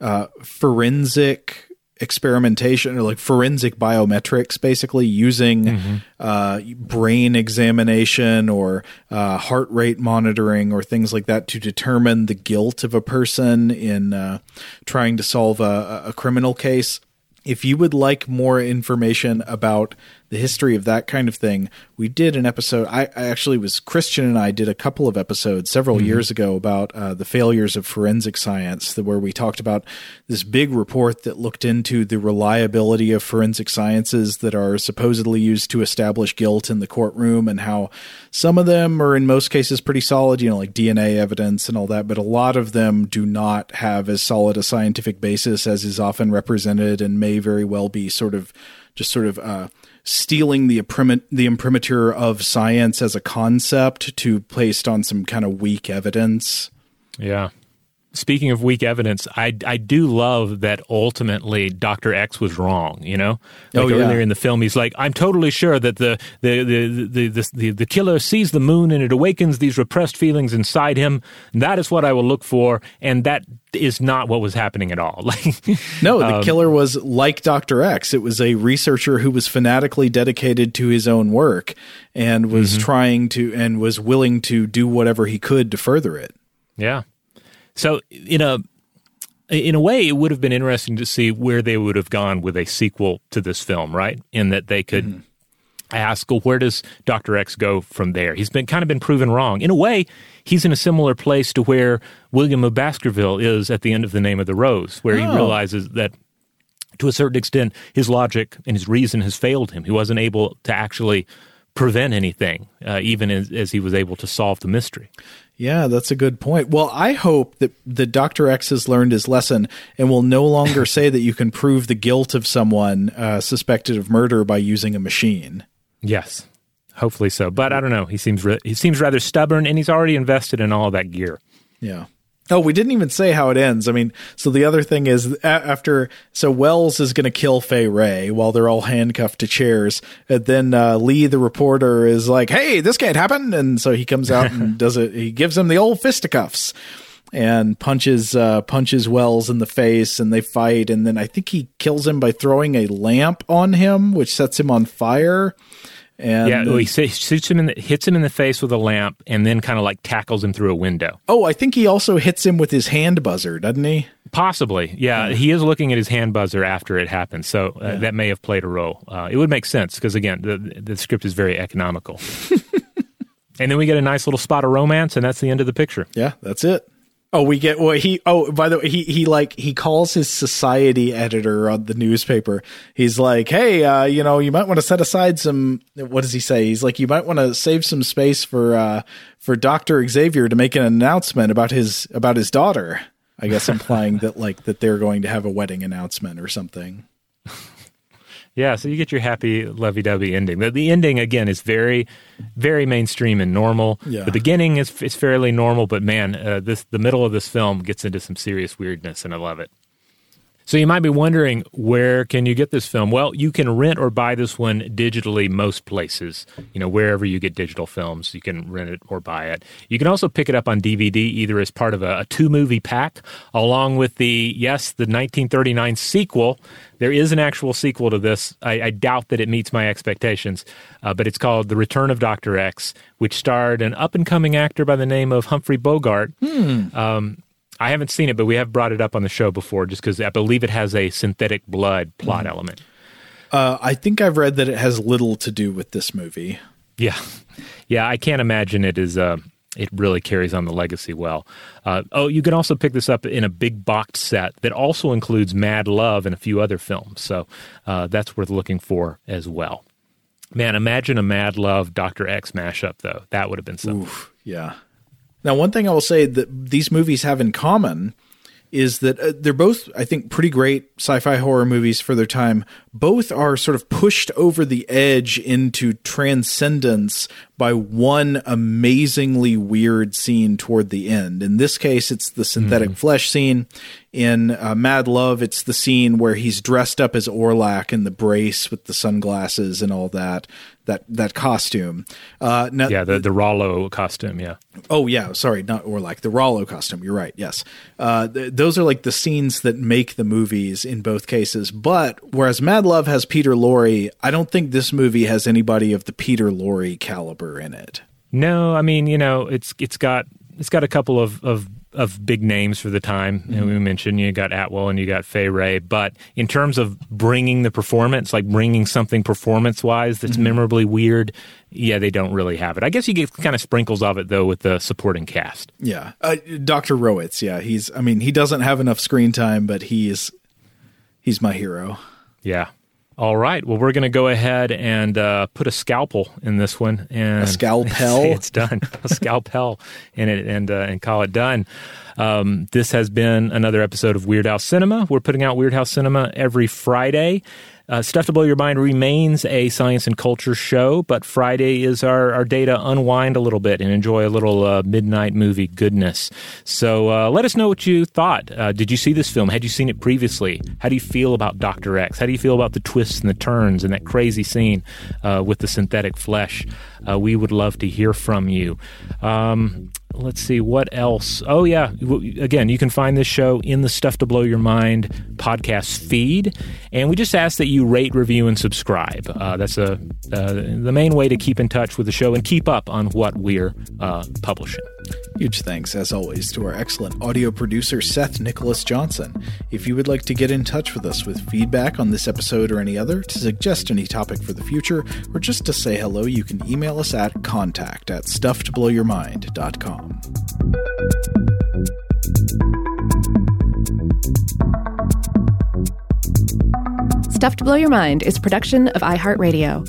uh, forensic experimentation or like forensic biometrics, basically using mm-hmm. uh, brain examination or uh, heart rate monitoring or things like that to determine the guilt of a person in uh, trying to solve a, a criminal case. If you would like more information about the history of that kind of thing. We did an episode. I, I actually was Christian and I did a couple of episodes several mm-hmm. years ago about uh, the failures of forensic science, where we talked about this big report that looked into the reliability of forensic sciences that are supposedly used to establish guilt in the courtroom, and how some of them are in most cases pretty solid, you know, like DNA evidence and all that, but a lot of them do not have as solid a scientific basis as is often represented, and may very well be sort of just sort of uh, stealing the the imprimatur of science as a concept to placed on some kind of weak evidence. Yeah. Speaking of weak evidence, I, I do love that ultimately Dr. X was wrong, you know? Like oh, yeah. earlier in the film, he's like, I'm totally sure that the the, the, the, the, the, the killer sees the moon and it awakens these repressed feelings inside him. That is what I will look for. And that is not what was happening at all. [LAUGHS] Like, no, the um, killer was like Dr. X. It was a researcher who was fanatically dedicated to his own work and was mm-hmm. trying to and was willing to do whatever he could to further it. Yeah. So in a in a way, it would have been interesting to see where they would have gone with a sequel to this film, right? In that they could mm-hmm. ask, well, where does Doctor X go from there? He's been kind of been proven wrong. In a way, he's in a similar place to where William of Baskerville is at the end of The Name of the Rose, where oh. he realizes that to a certain extent, his logic and his reason has failed him. He wasn't able to actually prevent anything, uh, even as, as, he was able to solve the mystery. Yeah, that's a good point. Well, I hope that the Dr. X has learned his lesson and will no longer [LAUGHS] say that you can prove the guilt of someone uh, suspected of murder by using a machine. Yes, hopefully so. But I don't know. He seems re- he seems rather stubborn, and he's already invested in all that gear. Yeah. Oh, we didn't even say how it ends. I mean, so the other thing is after, so Wells is going to kill Fay Wray while they're all handcuffed to chairs. And then uh, Lee, the reporter, is like, hey, this can't happen. And so he comes out and [LAUGHS] does it. He gives him the old fisticuffs and punches uh, punches Wells in the face, and they fight. And then I think he kills him by throwing a lamp on him, which sets him on fire. And yeah, he shoots him in the, hits him in the face with a lamp, and then kind of like tackles him through a window. Oh, I think he also hits him with his hand buzzer, doesn't he? Possibly, yeah. He is looking at his hand buzzer after it happens, so uh, yeah. that may have played a role. Uh, it would make sense because again, the the script is very economical. [LAUGHS] and then we get a nice little spot of romance, and that's the end of the picture. Yeah, that's it. Oh, we get well. He oh, by the way, he he like he calls his society editor on the newspaper. He's like, hey, uh, you know, you might want to set aside some. What does he say? He's like, you might want to save some space for uh for Doctor Xavier to make an announcement about his about his daughter. I guess implying [LAUGHS] that like that they're going to have a wedding announcement or something. Yeah, so you get your happy lovey-dovey ending. The, the ending again is very, very mainstream and normal. Yeah. The beginning is is fairly normal, but man, uh, this the middle of this film gets into some serious weirdness, and I love it. So you might be wondering where can you get this film? Well, you can rent or buy this one digitally most places. You know, wherever you get digital films, you can rent it or buy it. You can also pick it up on DVD either as part of a, a two movie pack along with the yes, the 1939 sequel. There is an actual sequel to this. I, I doubt that it meets my expectations, uh, but it's called The Return of Dr. X, which starred an up and coming actor by the name of Humphrey Bogart. Hmm. Um, I haven't seen it, but we have brought it up on the show before just because I believe it has a synthetic blood plot mm. element. Uh, I think I've read that it has little to do with this movie. Yeah. [LAUGHS] Yeah, I can't imagine it is. Uh, it really carries on the legacy well. Uh, oh, you can also pick this up in a big box set that also includes Mad Love and a few other films. So uh, that's worth looking for as well. Man, imagine a Mad Love Dr. X mashup, though. That would have been something. Oof, yeah. Now, one thing I will say that these movies have in common is that uh, they're both, I think, pretty great sci fi horror movies for their time. Both are sort of pushed over the edge into transcendence by one amazingly weird scene toward the end. In this case, it's the synthetic flesh scene. In uh, Mad Love, it's the scene where he's dressed up as Orlac in the brace with the sunglasses and all that. That that costume. Uh, now, Yeah, the the Rollo costume. Yeah. Oh yeah, sorry, not Orlac, the Rollo costume. You're right. Yes, uh, th- those are like the scenes that make the movies in both cases. But whereas Mad Love has Peter Lorre, I don't think this movie has anybody of the Peter Lorre caliber in it. No, I mean, you know, it's it's got it's got a couple of of, of big names for the time. Know, we mentioned you got Atwill and you got Fay Wray, but in terms of bringing the performance, like bringing something performance wise that's memorably weird, yeah, they don't really have it. I guess you get kind of sprinkles of it though with the supporting cast. Yeah, uh, Doctor Rowitz. Yeah, he's. I mean, he doesn't have enough screen time, but he's he's my hero. Yeah. All right. Well, we're going to go ahead and uh, put a scalpel in this one, and A scalpel? [LAUGHS] it's done. A [LAUGHS] scalpel in it, and uh, and call it done. Um, this has been another episode of Weirdhouse Cinema. We're putting out Weirdhouse Cinema every Friday. Uh, Stuff to Blow Your Mind remains a science and culture show, but Friday is our, our day to unwind a little bit and enjoy a little uh, midnight movie goodness. So uh, let us know what you thought. Uh, did you see this film? Had you seen it previously? How do you feel about Dr. X? How do you feel about the twists and the turns and that crazy scene uh, with the synthetic flesh? Uh, we would love to hear from you. Um, let's see what else. Oh yeah, again, you can find this show in the Stuff to Blow Your Mind podcast feed, and we just ask that you rate, review, and subscribe. Uh, that's a uh, the main way to keep in touch with the show and keep up on what we're uh, publishing. Huge thanks, as always, to our excellent audio producer, Seth Nicholas Johnson. If you would like to get in touch with us with feedback on this episode or any other, to suggest any topic for the future, or just to say hello, you can email us at contact at stufftoblowyourmind.com. Stuff to Blow Your Mind is production of iHeartRadio.